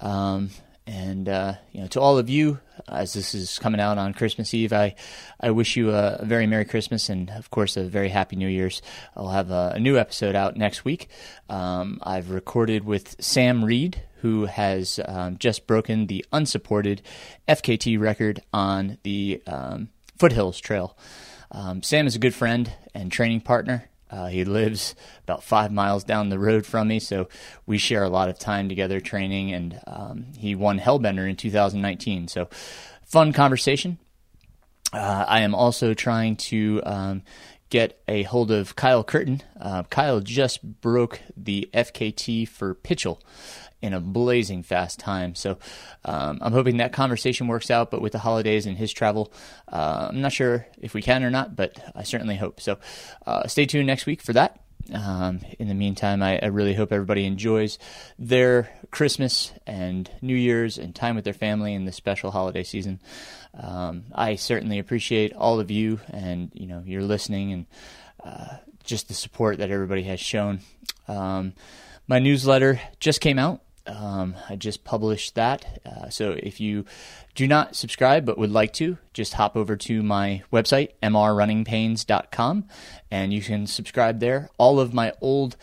Um, and uh, you know, to all of you, as this is coming out on Christmas Eve, I, I wish you a, very Merry Christmas and, of course, a very Happy New Year's. I'll have a, a new episode out next week. Um, I've recorded with Sam Reed, who has um, just broken the unsupported FKT record on the um, Foothills Trail. Um, Sam is a good friend and training partner. Uh, he lives about five miles down the road from me, so we share a lot of time together training. And um, he won Hellbender in 2019, so fun conversation. Uh, I am also trying to um, get a hold of Kyle Curtin. Uh, Kyle just broke the FKT for Pitchell in a blazing fast time. So um, I'm hoping that conversation works out. But with the holidays and his travel, uh, I'm not sure if we can or not, but I certainly hope. So uh, stay tuned next week for that. Um, in the meantime, I, I, really hope everybody enjoys their Christmas and New Year's and time with their family in this special holiday season. Um, I certainly appreciate all of you and you know your listening and uh, just the support that everybody has shown. Um, my newsletter just came out. Um, I just published that. Uh, so if you do not subscribe but would like to, just hop over to my website, mrrunningpains.com, and you can subscribe there. All of my old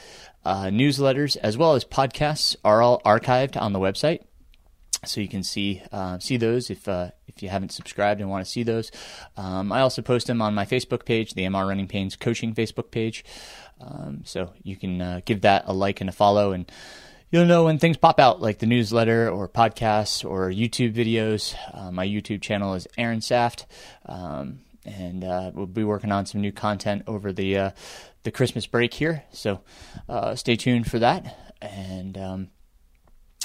uh, newsletters as well as podcasts are all archived on the website. So you can see uh, see those if uh, if you haven't subscribed and want to see those. Um, I also post them on my Facebook page, the MR Running Pains Coaching Facebook page. Um, so you can uh, give that a like and a follow and you'll know when things pop out, like the newsletter or podcasts or YouTube videos. Uh, my YouTube channel is Aaron Saft, um, and uh, we'll be working on some new content over the uh, the Christmas break here. So uh, stay tuned for that. And um,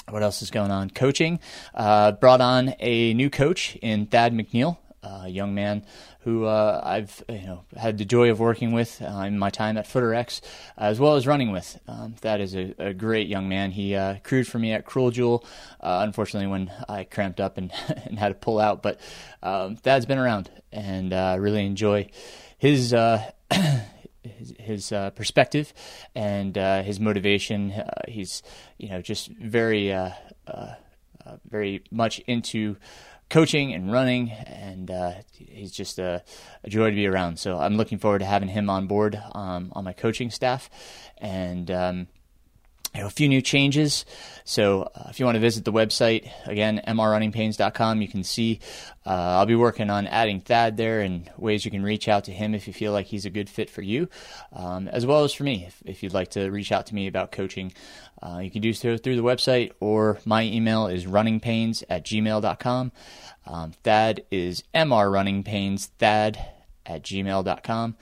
what else is going on? Coaching. Uh, brought on a new coach in Thad McNeil, a young man who uh, I've you know had the joy of working with uh, in my time at Foot RX, as well as running with. Um, Thad is a, a, great young man. He uh, crewed for me at Cruel Jewel, uh, unfortunately when I cramped up and, and had to pull out. But um, Thad's been around, and uh, really enjoy his. Uh, his, his uh, perspective and uh, his motivation. Uh, he's you know just very uh, uh, uh, very much into coaching and running, and he's just a, a, joy to be around. So I'm looking forward to having him on board um, on my coaching staff, and um, you know, a few new changes. So uh, if you want to visit the website, again, mrrunningpains.com, you can see uh, I'll be working on adding Thad there and ways you can reach out to him if you feel like he's a good fit for you, um, as well as for me. If, if, you'd like to reach out to me about coaching, uh, you can do so through the website or my email is runningpains at gmail.com. Um, Thad is mrrunningpains, at gmail.com.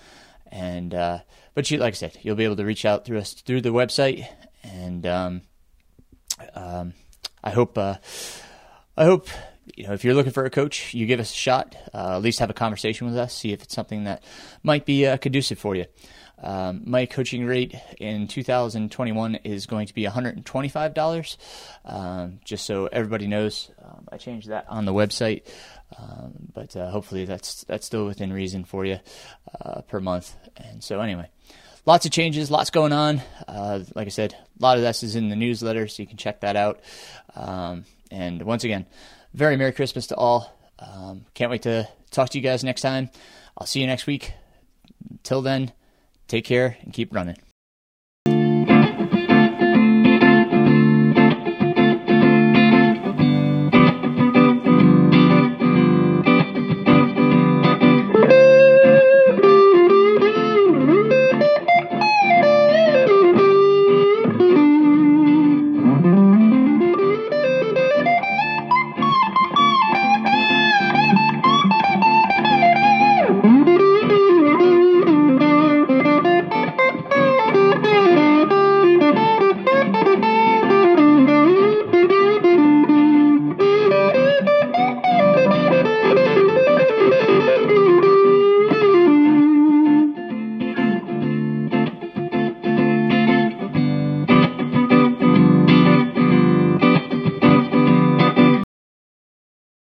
And, uh, but you, like I said, you'll be able to reach out through us through the website and um, um, I hope uh, I hope you know if you're looking for a coach, you give us a shot. Uh, at least have a conversation with us, see if it's something that might be uh, conducive for you. Um, my coaching rate in 2021 is going to be $125. Um, just so everybody knows, um, I changed that on the website, um, but uh, hopefully that's that's still within reason for you uh, per month. And so anyway lots of changes, lots going on. Uh, like I said, a lot of this is in the newsletter, so you can check that out. Um, and once again, very Merry Christmas to all. Um, can't wait to talk to you guys next time. I'll see you next week. Till then, take care and keep running.